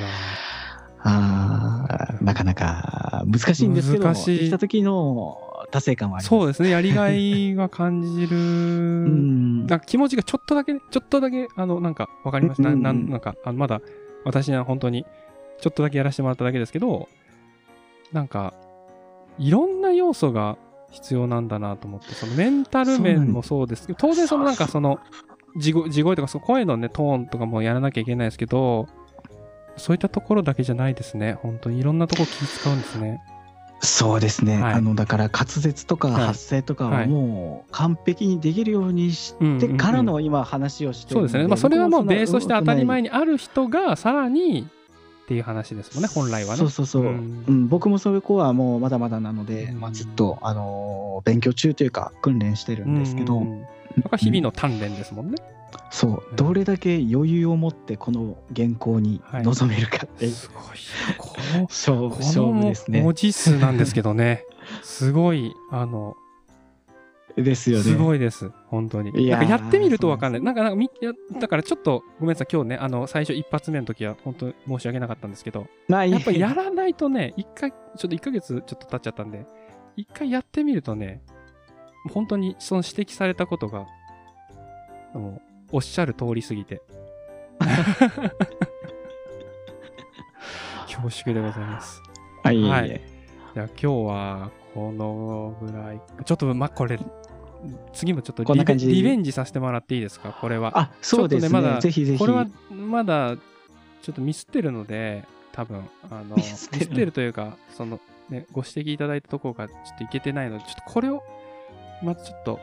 C: あーなかなか難しいんですけど
A: 難しい
C: できた時の達成感はあります。
A: そうですね。やりがいが感じる。
C: うん
A: なんか気持ちがちょっとだけね、ちょっとだけ、あの、なんか、わかります。な
C: うん
A: なんなんか、あのまだ、私は本当に、ちょっとだけやらせてもらっただけですけど、なんか、いろんな要素が必要なんだなと思って、そのメンタル面もそうですけど、当然そのなんかその、地声地声とかその声のね、トーンとかもやらなきゃいけないですけど、そういったところだけじゃないですね。本当にいろんなところ気使うんですね。
C: そうですね、
A: はい。
C: あのだから滑舌とか
A: はい。
C: 発声とか
A: は
C: はい。もう完璧にできるようにし
A: うんうんうん
C: てからの今話をしてるの
A: そうですね。まあ、それはもうベースとして当たり前
C: に
A: にある人が、さらに、っていう話ですもんね、本来はね。
C: そうそうそう、
A: う
C: うんん僕もそういう子はもうまだまだなので、
A: うん。
C: まあ、ずっと、あのー勉強中というか訓練してるんですけど、
A: うんうん日々の鍛錬ですもんね。
C: そう
A: うん
C: どれだけ余裕を持ってこの原稿に
A: はい
C: 臨めるかっていう、
A: すごい。この、
C: 勝負
A: こ
C: 勝負ですね
A: の文字数なんですけどね。[laughs] すごい、あの、
C: ですよね
A: すごいです。本当に。
C: いやー
A: なんかやってみるとわかんない。なんか、なんかみやだからちょっと、ごめんなさい、今日ね、あの、最初一発目の時は、本当に申し訳なかったんですけど、
C: まあ
A: やっぱりやらないとね、一回、ちょっと一ヶ月ちょっと経っちゃったんで、一回やってみるとね、本当にその指摘されたことが、もうおっしゃる通りすぎて。[laughs] 恐縮でございます。
C: はい、
A: はいじゃあ今日はこのぐらい。ちょっとま、これ、次もちょっとリベリベンジさせてもらっていいですか？これは。
C: あそうですね
A: ちょっとねまだ
C: ぜひぜひ
A: これはまだちょっとミスってるので、多分あの
C: ミスってる
A: ミスってるというか、そのね、ご指摘いただいたところがちょっといけてないので、ちょっとこれを、まずちょっと、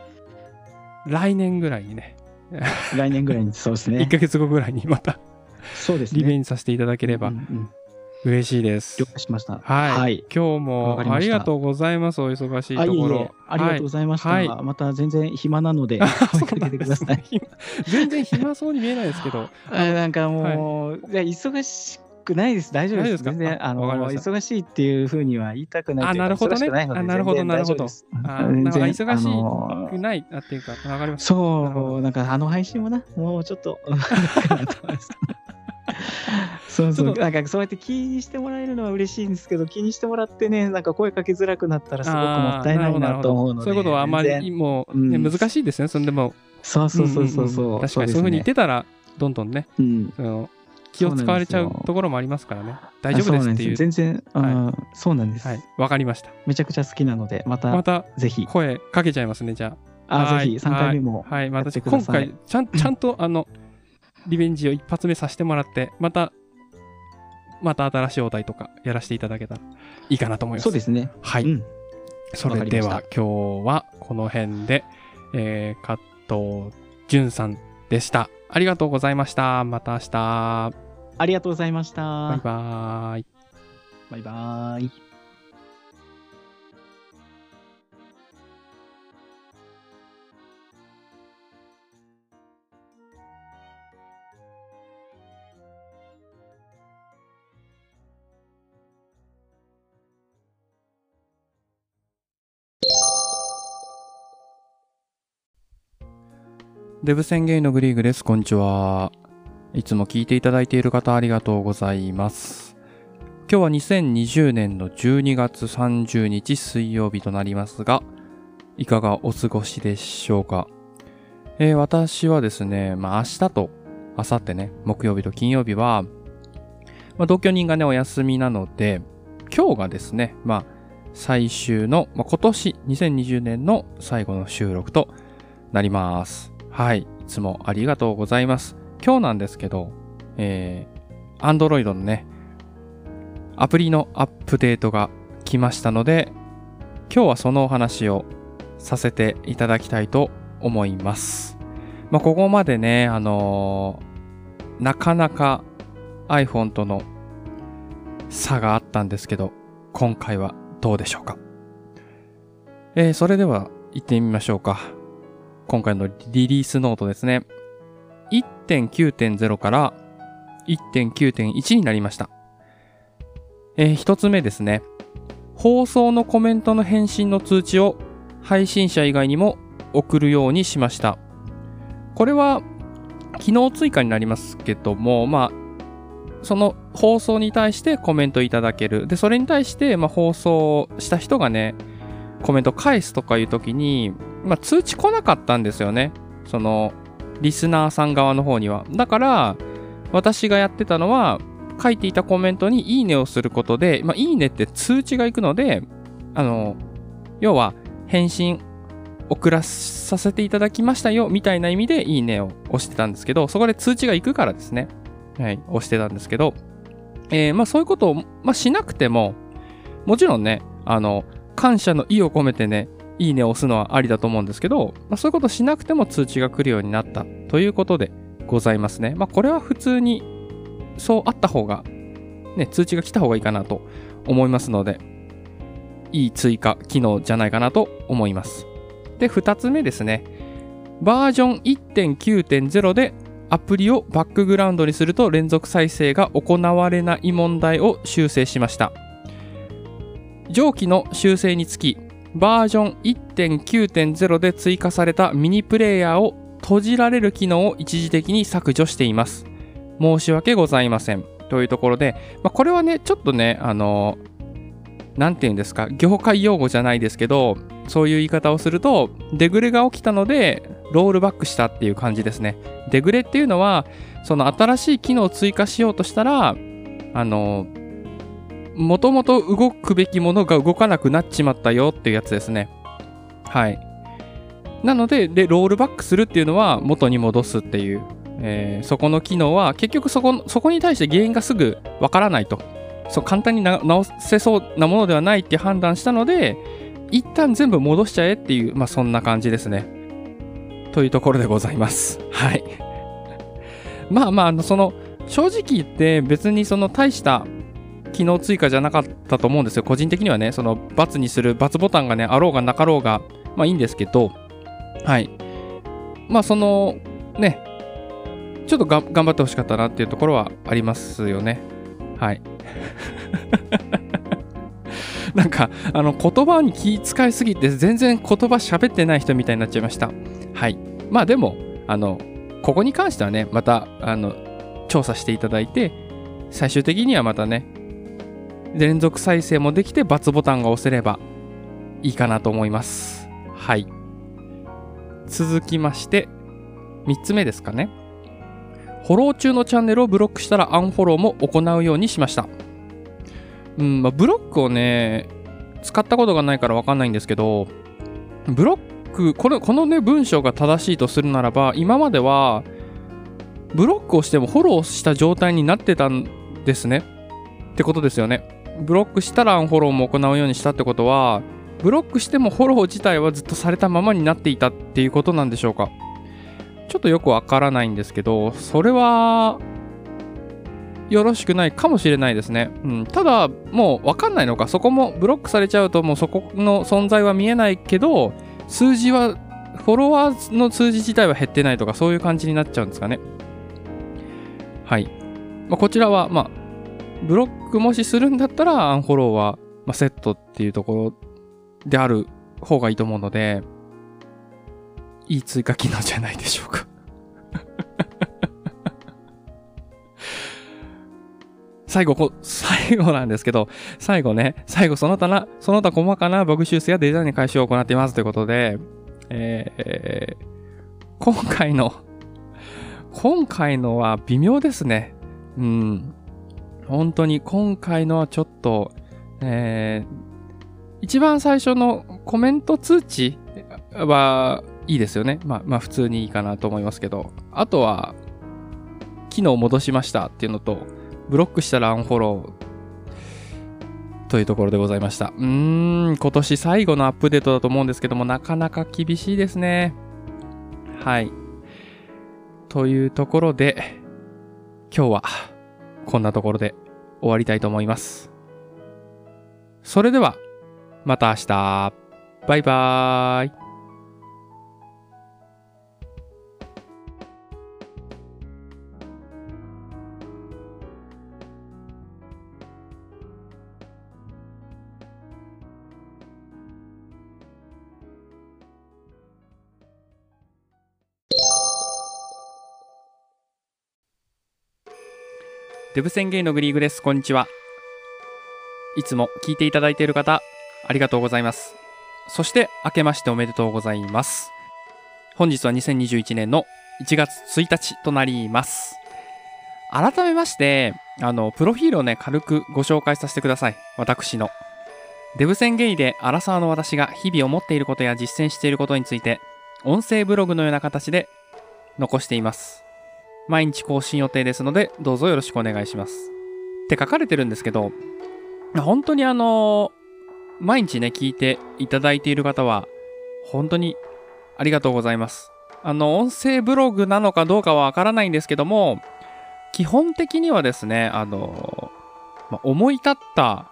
A: 来年ぐらいにね、[laughs]
C: 来年ぐらいにそうです
A: 1
C: ね [laughs]
A: ヶ月後ぐらいにまた
C: そうですね。
A: リベンジさせていただければ
C: うんうん
A: 嬉しいです。
C: 了解しました。
A: はい、
C: はい。
A: 今日
C: わ
A: もありがとうございます。お忙しい
C: あいえいえ。
A: ところ。
C: ありがとうございました、
A: はい。
C: また全然暇なので [laughs]
A: 全然暇そうに見えないですけど、
C: あなんかもう、い、や忙しくないです。大丈夫です。
A: ですか？
C: 全然あの忙しいっていうふうには言いたくないとい
A: あなるほどね。あなるほどなるほど。あ [laughs] なんか忙しくないなっていうか、わかります。
C: そうなんかあの配信もなもうちょっと [laughs] そうそう。なんかそうやって気にしてもらえるのは嬉しいんですけど気にしてもらってねなんか声かけづらくなったらすごくもったいないなと思うので
A: そういうことはあまりもう、ね
C: うん
A: 難しいですね。そんでも、
C: そうそうそうそうそう,、
A: 確かにそういうふうに言ってたら、どんどんね、
C: うん
A: 気を使われちゃ
C: そう
A: ところもありますからね。大丈夫ですっていう。
C: 全然、うんそうなんです、
A: はい、わかりました。
C: めちゃくちゃ好きなのでまた
A: また
C: ぜひ
A: 声かけちゃいますね、じゃあ。
C: あ
A: はい
C: ぜひ3回目も
A: はい、はいまた今回、ちゃん [clears throat] ちゃんと、あの、リベンジを一発目させてもらって、また、また新しいお題とかやらせていただけたらいいかなと思います。
C: そうですね
A: はい。
C: うん
A: それでは今日はこの辺で、えー、加藤淳さんでした。ありがとうございました。また明日。
C: ありがとうございました。
A: バイバーイ。
C: バイバーイ。
A: デブ宣言のグリーグです。こんにちは。いつも聞いていただいている方ありがとうございます。今日は2020年の12月30日水曜日となりますが、いかがお過ごしでしょうか？えー私はですね、まあ明日と明後日ね、木曜日と金曜日は、まあ、同居人がね、お休みなので、今日がですね、まあ最終の、まあ、今年2020年の最後の収録となります。はい。いつもありがとうございます。今日なんですけど、えー、Android のね、アプリのアップデートが来ましたので、今日はそのお話をさせていただきたいと思います。まあ、ここまでね、あのーなかなか iPhone との差があったんですけど、今回はどうでしょうか。えー、それでは行ってみましょうか。今回のリリースノートですね。1.9.0から1.9.1になりました。えー一つ目ですね。放送のコメントの返信の通知を配信者以外にも送るようにしました。これは機能追加になりますけども、まあ、その放送に対してコメントいただける。で、それに対して、まあ、放送した人がね、コメント返すとかいう時に、まあ、通知来なかったんですよね。その、リスナーさん側の方には。だから、私がやってたのは、書いていたコメントにいいねをすることで、まあ、いいねって通知が行くので、あの、要は、返信送らさせていただきましたよ、みたいな意味でいいねを押してたんですけど、そこで通知が行くからですね。はい、押してたんですけど、えーまあそういうことを、まあ、しなくても、もちろんね、あの、感謝の意を込めてね、いいねを押すのはありだと思うんですけど、まあ、そういうことしなくても通知が来るようになったということでございますね。まあこれは普通にそうあった方が、ね、通知が来た方がいいかなと思いますので、いい追加機能じゃないかなと思います。で、二つ目ですね。バージョン1.9.0でアプリをバックグラウンドにすると連続再生が行われない問題を修正しました。上記の修正につき、バージョン1.9.0で追加されたミニプレイヤーを閉じられる機能を一時的に削除しています。申し訳ございません。というところで、まあ、これはね、ちょっとね、あの、なんて言うんですか、業界用語じゃないですけど、そういう言い方をすると、デグレが起きたので、ロールバックしたっていう感じですね。デグレっていうのは、その新しい機能を追加しようとしたら、あの、もともと動くべきものが動かなくなっちまったよっていうやつですね。はい。なので、で、ロールバックするっていうのは元に戻すっていう、えーそこの機能は結局そこ、そこに対して原因がすぐわからないと。そう、簡単にな直せそうなものではないって判断したので、一旦全部戻しちゃえっていう、まあそんな感じですね。というところでございます。はい。[laughs] まあまあ、あの、その、正直言って別にその大した機能追加じゃなかったと思うんですよ。個人的にはね、その×にする×ボタンがね、あろうがなかろうが、まあいいんですけど、はい。まあその、ね、ちょっと頑張ってほしかったなっていうところはありますよね。はい。[laughs] なんか、あの、言葉に気遣いすぎて全然言葉喋ってない人みたいになっちゃいました。はい。まあでも、あの、ここに関してはね、また、あの、調査していただいて、最終的にはまたね、連続再生もできて、×ボタンが押せればいいかなと思います。はい。続きまして、3つ目ですかね。フォロー中のチャンネルをブロックしたらアンフォローも行うようにしました。うん、まあ、ブロックをね、使ったことがないからわかんないんですけど、ブロック、この、このね、文章が正しいとするならば、今までは、ブロックをしてもフォローした状態になってたんですね。ってことですよね。ブロックしたらアンフォローも行うようにしたってことは、ブロックしてもフォロー自体はずっとされたままになっていたっていうことなんでしょうか？ちょっとよくわからないんですけど、それは、よろしくないかもしれないですね。うん、ただ、もうわかんないのか、そこもブロックされちゃうと、もうそこの存在は見えないけど、数字は、フォロワーの数字自体は減ってないとか、そういう感じになっちゃうんですかね。はい。まあ、こちらは、まあ、ブロックもしするんだったら、アンフォローは、まあ、セットっていうところである方がいいと思うので、いい追加機能じゃないでしょうか [laughs] 最後こ、最後なんですけど、最後ね、最後その他な、その他細かなバグ修正やデザイン回収を行っていますということで、えー、今回の、今回のは微妙ですね。うん。本当に今回のはちょっと、えー、一番最初のコメント通知はいいですよね。まあ、まあ普通にいいかなと思いますけど、あとは、機能戻しましたっていうのと、ブロックしたらアンフォローというところでございました。うーん、今年最後のアップデートだと思うんですけども、なかなか厳しいですね。はい。というところで、今日はこんなところで終わりたいと思います。それでは、また明日。バイバーイ。デブ宣言のグリーグです。こんにちは。いつも聞いていただいている方、ありがとうございます。そして、明けましておめでとうございます。本日は2021年の1月1日となります。改めまして、あの、プロフィールをね、軽くご紹介させてください。私の。デブ宣言でアラサーの私が日々思っていることや実践していることについて、音声ブログのような形で残しています。毎日更新予定ですので、どうぞよろしくお願いします。って書かれてるんですけど、本当にあの、毎日ね、聞いていただいている方は、本当にありがとうございます。あの、音声ブログなのかどうかはわからないんですけども、基本的にはですね、あの、ま思い立った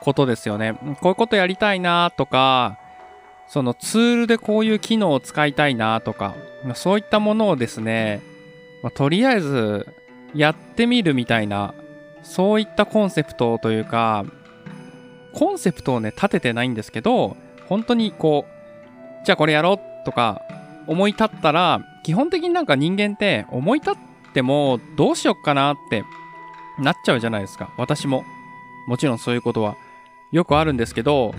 A: ことですよね。こういうことやりたいなとか、そのツールでこういう機能を使いたいなとか、そういったものをですね、まあ、とりあえずやってみるみたいな、そういったコンセプトというか、コンセプトをね、立ててないんですけど、本当にこう、じゃあこれやろうとか思い立ったら、基本的になんか人間って思い立ってもどうしよっかなってなっちゃうじゃないですか。私も。もちろんそういうことはよくあるんですけど、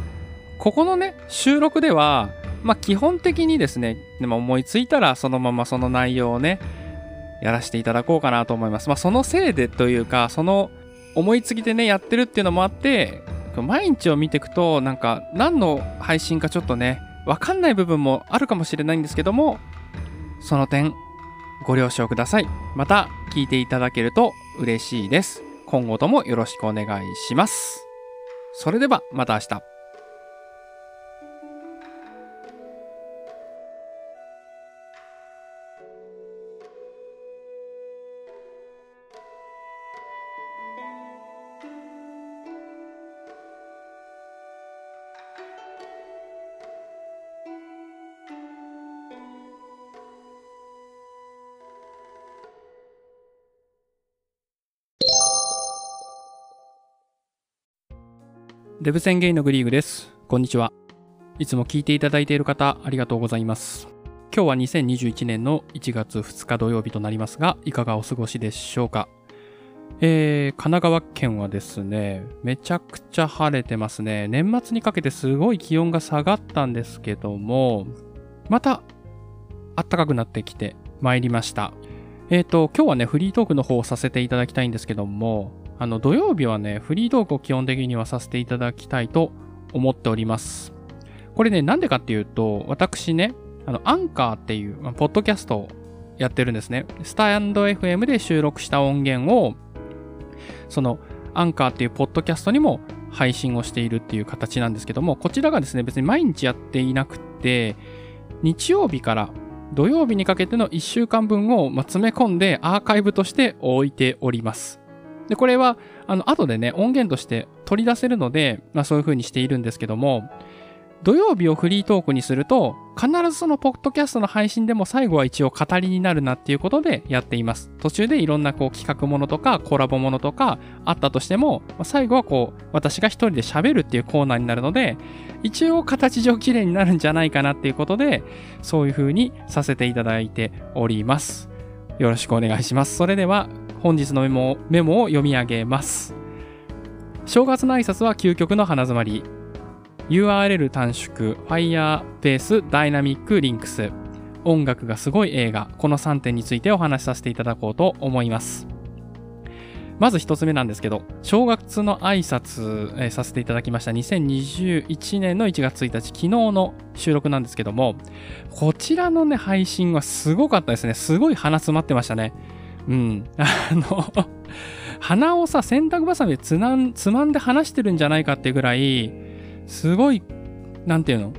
A: ここのね、収録では、まあ基本的にですね、でも思いついたらそのままその内容をね、やらせていただこうかなと思います。まあ、そのせいでというか、その思いつきでね、やってるっていうのもあって、毎日を見ていくと、なんか、何の配信かちょっとね、わかんない部分もあるかもしれないんですけども、その点、ご了承ください。また、聞いていただけると嬉しいです。今後ともよろしくお願いします。それでは、また明日。デブ宣言のグリーグです。こんにちは。いつも聞いていただいている方、ありがとうございます。今日は2021年の1月2日土曜日となりますが、いかがお過ごしでしょうか？えー、神奈川県はですね、めちゃくちゃ晴れてますね。年末にかけてすごい気温が下がったんですけども、また暖かくなってきて参りました。えっ、ー、と、今日はね、フリートークの方をさせていただきたいんですけども、あの土曜日はね、フリートークを基本的にはさせていただきたいと思っております。これね、なんでかっていうと、私ね、あの、アンカーっていう、ポッドキャストをやってるんですね。スタンド FM で収録した音源を、その、アンカーっていうポッドキャストにも配信をしているっていう形なんですけども、こちらがですね、別に毎日やっていなくて、日曜日から土曜日にかけての1週間分を詰め込んでアーカイブとして置いております。で、これは、あの、後でね、音源として取り出せるので、まあそういう風にしているんですけども、土曜日をフリートークにすると、必ずそのポッドキャストの配信でも最後は一応語りになるなっていうことでやっています。途中でいろんなこう企画ものとかコラボものとかあったとしても、最後はこう私が一人で喋るっていうコーナーになるので、一応形上綺麗になるんじゃないかなっていうことで、そういう風にさせていただいております。よろしくお願いします。それでは本日のメモメモを読み上げます。正月の挨拶は究極の花詰まり。URL 短縮、Firebase Dynamic Links、音楽がすごい映画、この3点についてお話しさせていただこうと思います。まず一つ目なんですけど、正月の挨拶、えーさせていただきました2021年の1月1日、昨日の収録なんですけども、こちらのね、配信はすごかったですね。すごい鼻詰まってましたね。うん。あの、鼻をさ、洗濯バサミでつなんつまんで離してるんじゃないかってぐらい、すごい、なんていうの？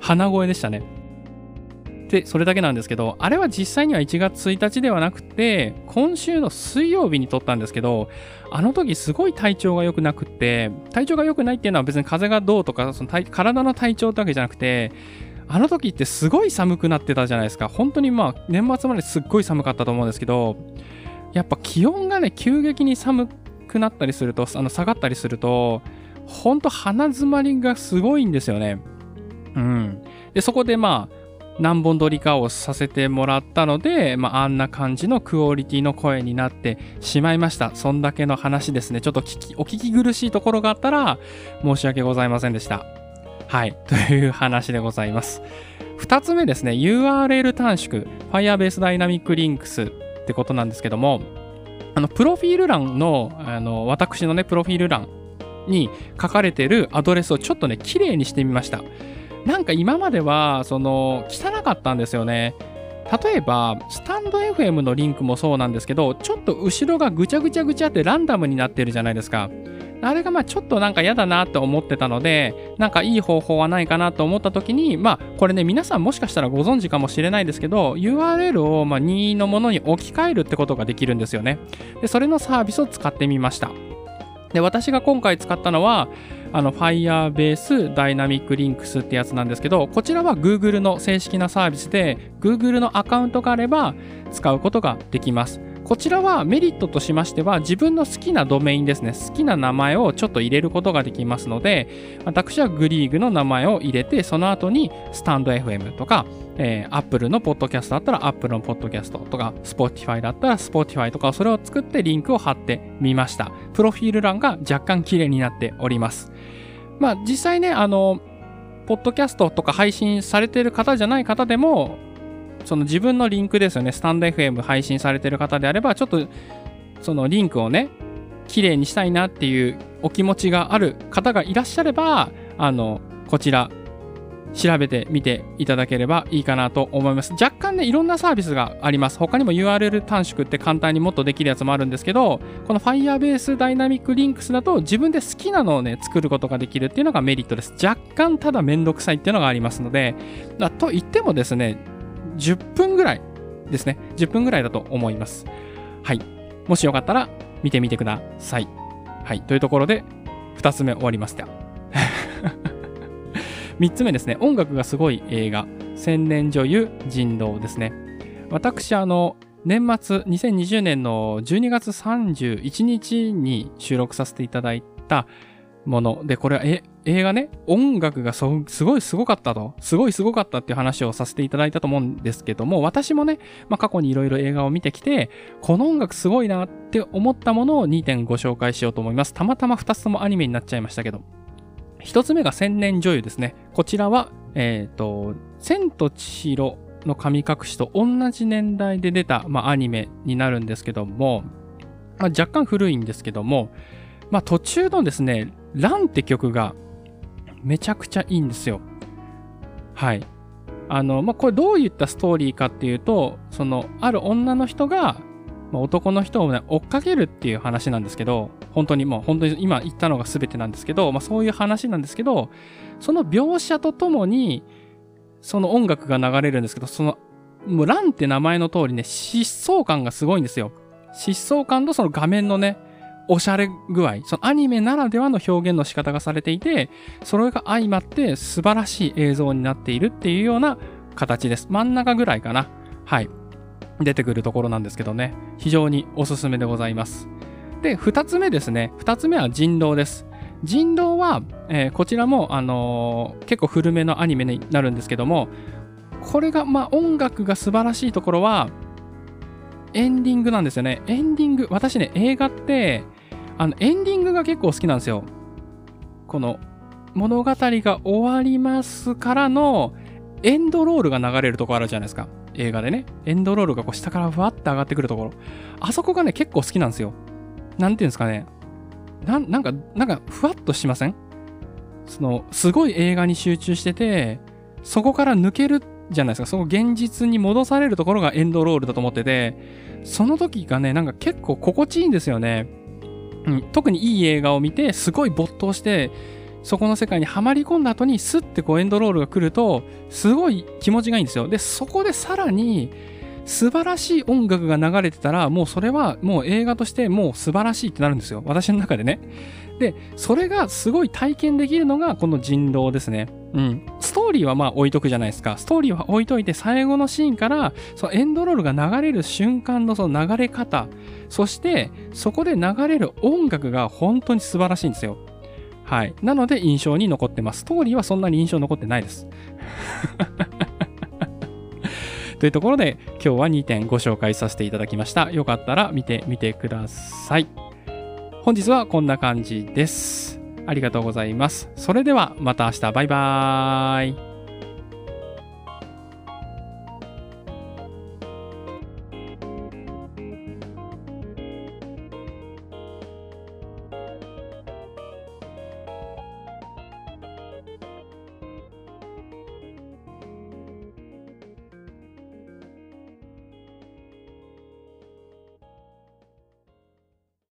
A: 鼻声でしたね。で、それだけなんですけど、あれは実際には1月1日ではなくて、今週の水曜日に撮ったんですけど、あの時すごい体調が良くなくって、体調が良くないっていうのは別に風がどうとか、その体の体調ってわけじゃなくて、あの時ってすごい寒くなってたじゃないですか。本当にまあ、年末まですっごい寒かったと思うんですけど、やっぱ気温がね、急激に寒くなったりすると、あの下がったりすると、本当鼻詰まりがすごいんですよね。うん。で、そこでまあ、何本撮りかをさせてもらったので、まあ、あんな感じのクオリティの声になってしまいました。そんだけの話ですね。ちょっと聞き、お聞き苦しいところがあったら、申し訳ございませんでした。はい。[laughs] という話でございます。二つ目ですね。URL 短縮、Firebase Dynamic Links ってことなんですけども、あの、プロフィール欄の、あの、私のね、プロフィール欄に書かれてるアドレスをちょっとね、綺麗にしてみました。なんか今までは、その、汚かったんですよね。例えば、スタンド FM のリンクもそうなんですけど、ちょっと後ろがぐちゃぐちゃぐちゃってランダムになってるじゃないですか。あれがまあちょっとなんか嫌だなって思ってたので、なんかいい方法はないかなと思った時に、まあこれね、皆さんもしかしたらご存知かもしれないですけど、URL をま任意のものに置き換えるってことができるんですよね。で、それのサービスを使ってみました。で、私が今回使ったのは、あの Firebase Dynamic Links ってやつなんですけど、こちらは Google の正式なサービスで、Google のアカウントがあれば使うことができます。こちらはメリットとしましては、自分の好きなドメインですね、好きな名前をちょっと入れることができますので、私はグリーグの名前を入れて、その後にスタンド FM とか、えー、Apple のポッドキャストだったら Apple のポッドキャストとか、Spotify だったら Spotify とか、それを作ってリンクを貼ってみました。プロフィール欄が若干綺麗になっております。まあ実際ね、あの、ポッドキャストとか配信されてる方じゃない方でも、その自分のリンクですよね、スタンド FM 配信されてる方であれば、ちょっとそのリンクをね、綺麗にしたいなっていうお気持ちがある方がいらっしゃれば、あの、こちら、調べてみていただければいいかなと思います。若干ね、いろんなサービスがあります。他にも URL 短縮って簡単にもっとできるやつもあるんですけど、この Firebase Dynamic Links だと自分で好きなのをね、作ることができるっていうのがメリットです。若干ただめんどくさいっていうのがありますので、だと言ってもですね、10分ぐらいですね。10分ぐらいだと思います。はい。もしよかったら見てみてください。はい。というところで、2つ目終わりました。[laughs] 3つ目ですね。音楽がすごい映画。千年女優人狼ですね。私、あの、年末2020年の12月31日に収録させていただいたもので、これはえ映画ね、音楽がそすごいすごかったと、すごいすごかったっていう話をさせていただいたと思うんですけども、私もね、まあ、過去にいろいろ映画を見てきて、この音楽すごいなって思ったものを2点ご紹介しようと思います。たまたま2つともアニメになっちゃいましたけど。1つ目が千年女優ですね。こちらは、えっ、と、千と千尋の神隠しと同じ年代で出た、まあ、アニメになるんですけども、まあ、若干古いんですけども、まあ、途中のですね、ランって曲がめちゃくちゃいいんですよ。はい。あの、まあ、これどういったストーリーかっていうと、その、ある女の人が、まあ、男の人をね、追っかけるっていう話なんですけど、本当にもう本当に今言ったのが全てなんですけど、まあ、そういう話なんですけど、その描写とともに、その音楽が流れるんですけど、その、もうランって名前の通りね、疾走感がすごいんですよ。疾走感とその画面のね、おしゃれ具合、そのアニメならではの表現の仕方がされていて、それが相まって素晴らしい映像になっているっていうような形です。真ん中ぐらいかな。はい。出てくるところなんですけどね。非常におすすめでございます。で、二つ目ですね。二つ目は人狼です。人狼は、えーこちらも、あのー結構古めのアニメになるんですけども、これが、まあ、音楽が素晴らしいところは、エンディングなんですよね。エンディング、私ね、映画って、あの、エンディングが結構好きなんですよ。この、物語が終わりますからの、エンドロールが流れるとこあるじゃないですか。映画でね。エンドロールがこう下からふわって上がってくるところ。あそこがね、結構好きなんですよ。なんていうんですかね。な、なんか、なんか、ふわっとしません？その、すごい映画に集中してて、そこから抜けるじゃないですか。その現実に戻されるところがエンドロールだと思ってて、その時がね、なんか結構心地いいんですよね。うん、特にいい映画を見て、すごい没頭して、そこの世界にはまり込んだ後にスッてこうエンドロールが来ると、すごい気持ちがいいんですよ。で、そこでさらに素晴らしい音楽が流れてたら、もうそれはもう映画としてもう素晴らしいってなるんですよ。私の中でね。で、それがすごい体験できるのがこの人狼ですね。うん。ストーリーはまあ置いとくじゃないですか。ストーリーは置いといて最後のシーンから、そのエンドロールが流れる瞬間のその流れ方、そしてそこで流れる音楽が本当に素晴らしいんですよ。はい。なので印象に残ってます。ストーリーはそんなに印象残ってないです。というところで今日は2点ご紹介させていただきました。よかったら見てみてください。本日はこんな感じです。ありがとうございます。それではまた明日バイバーイ。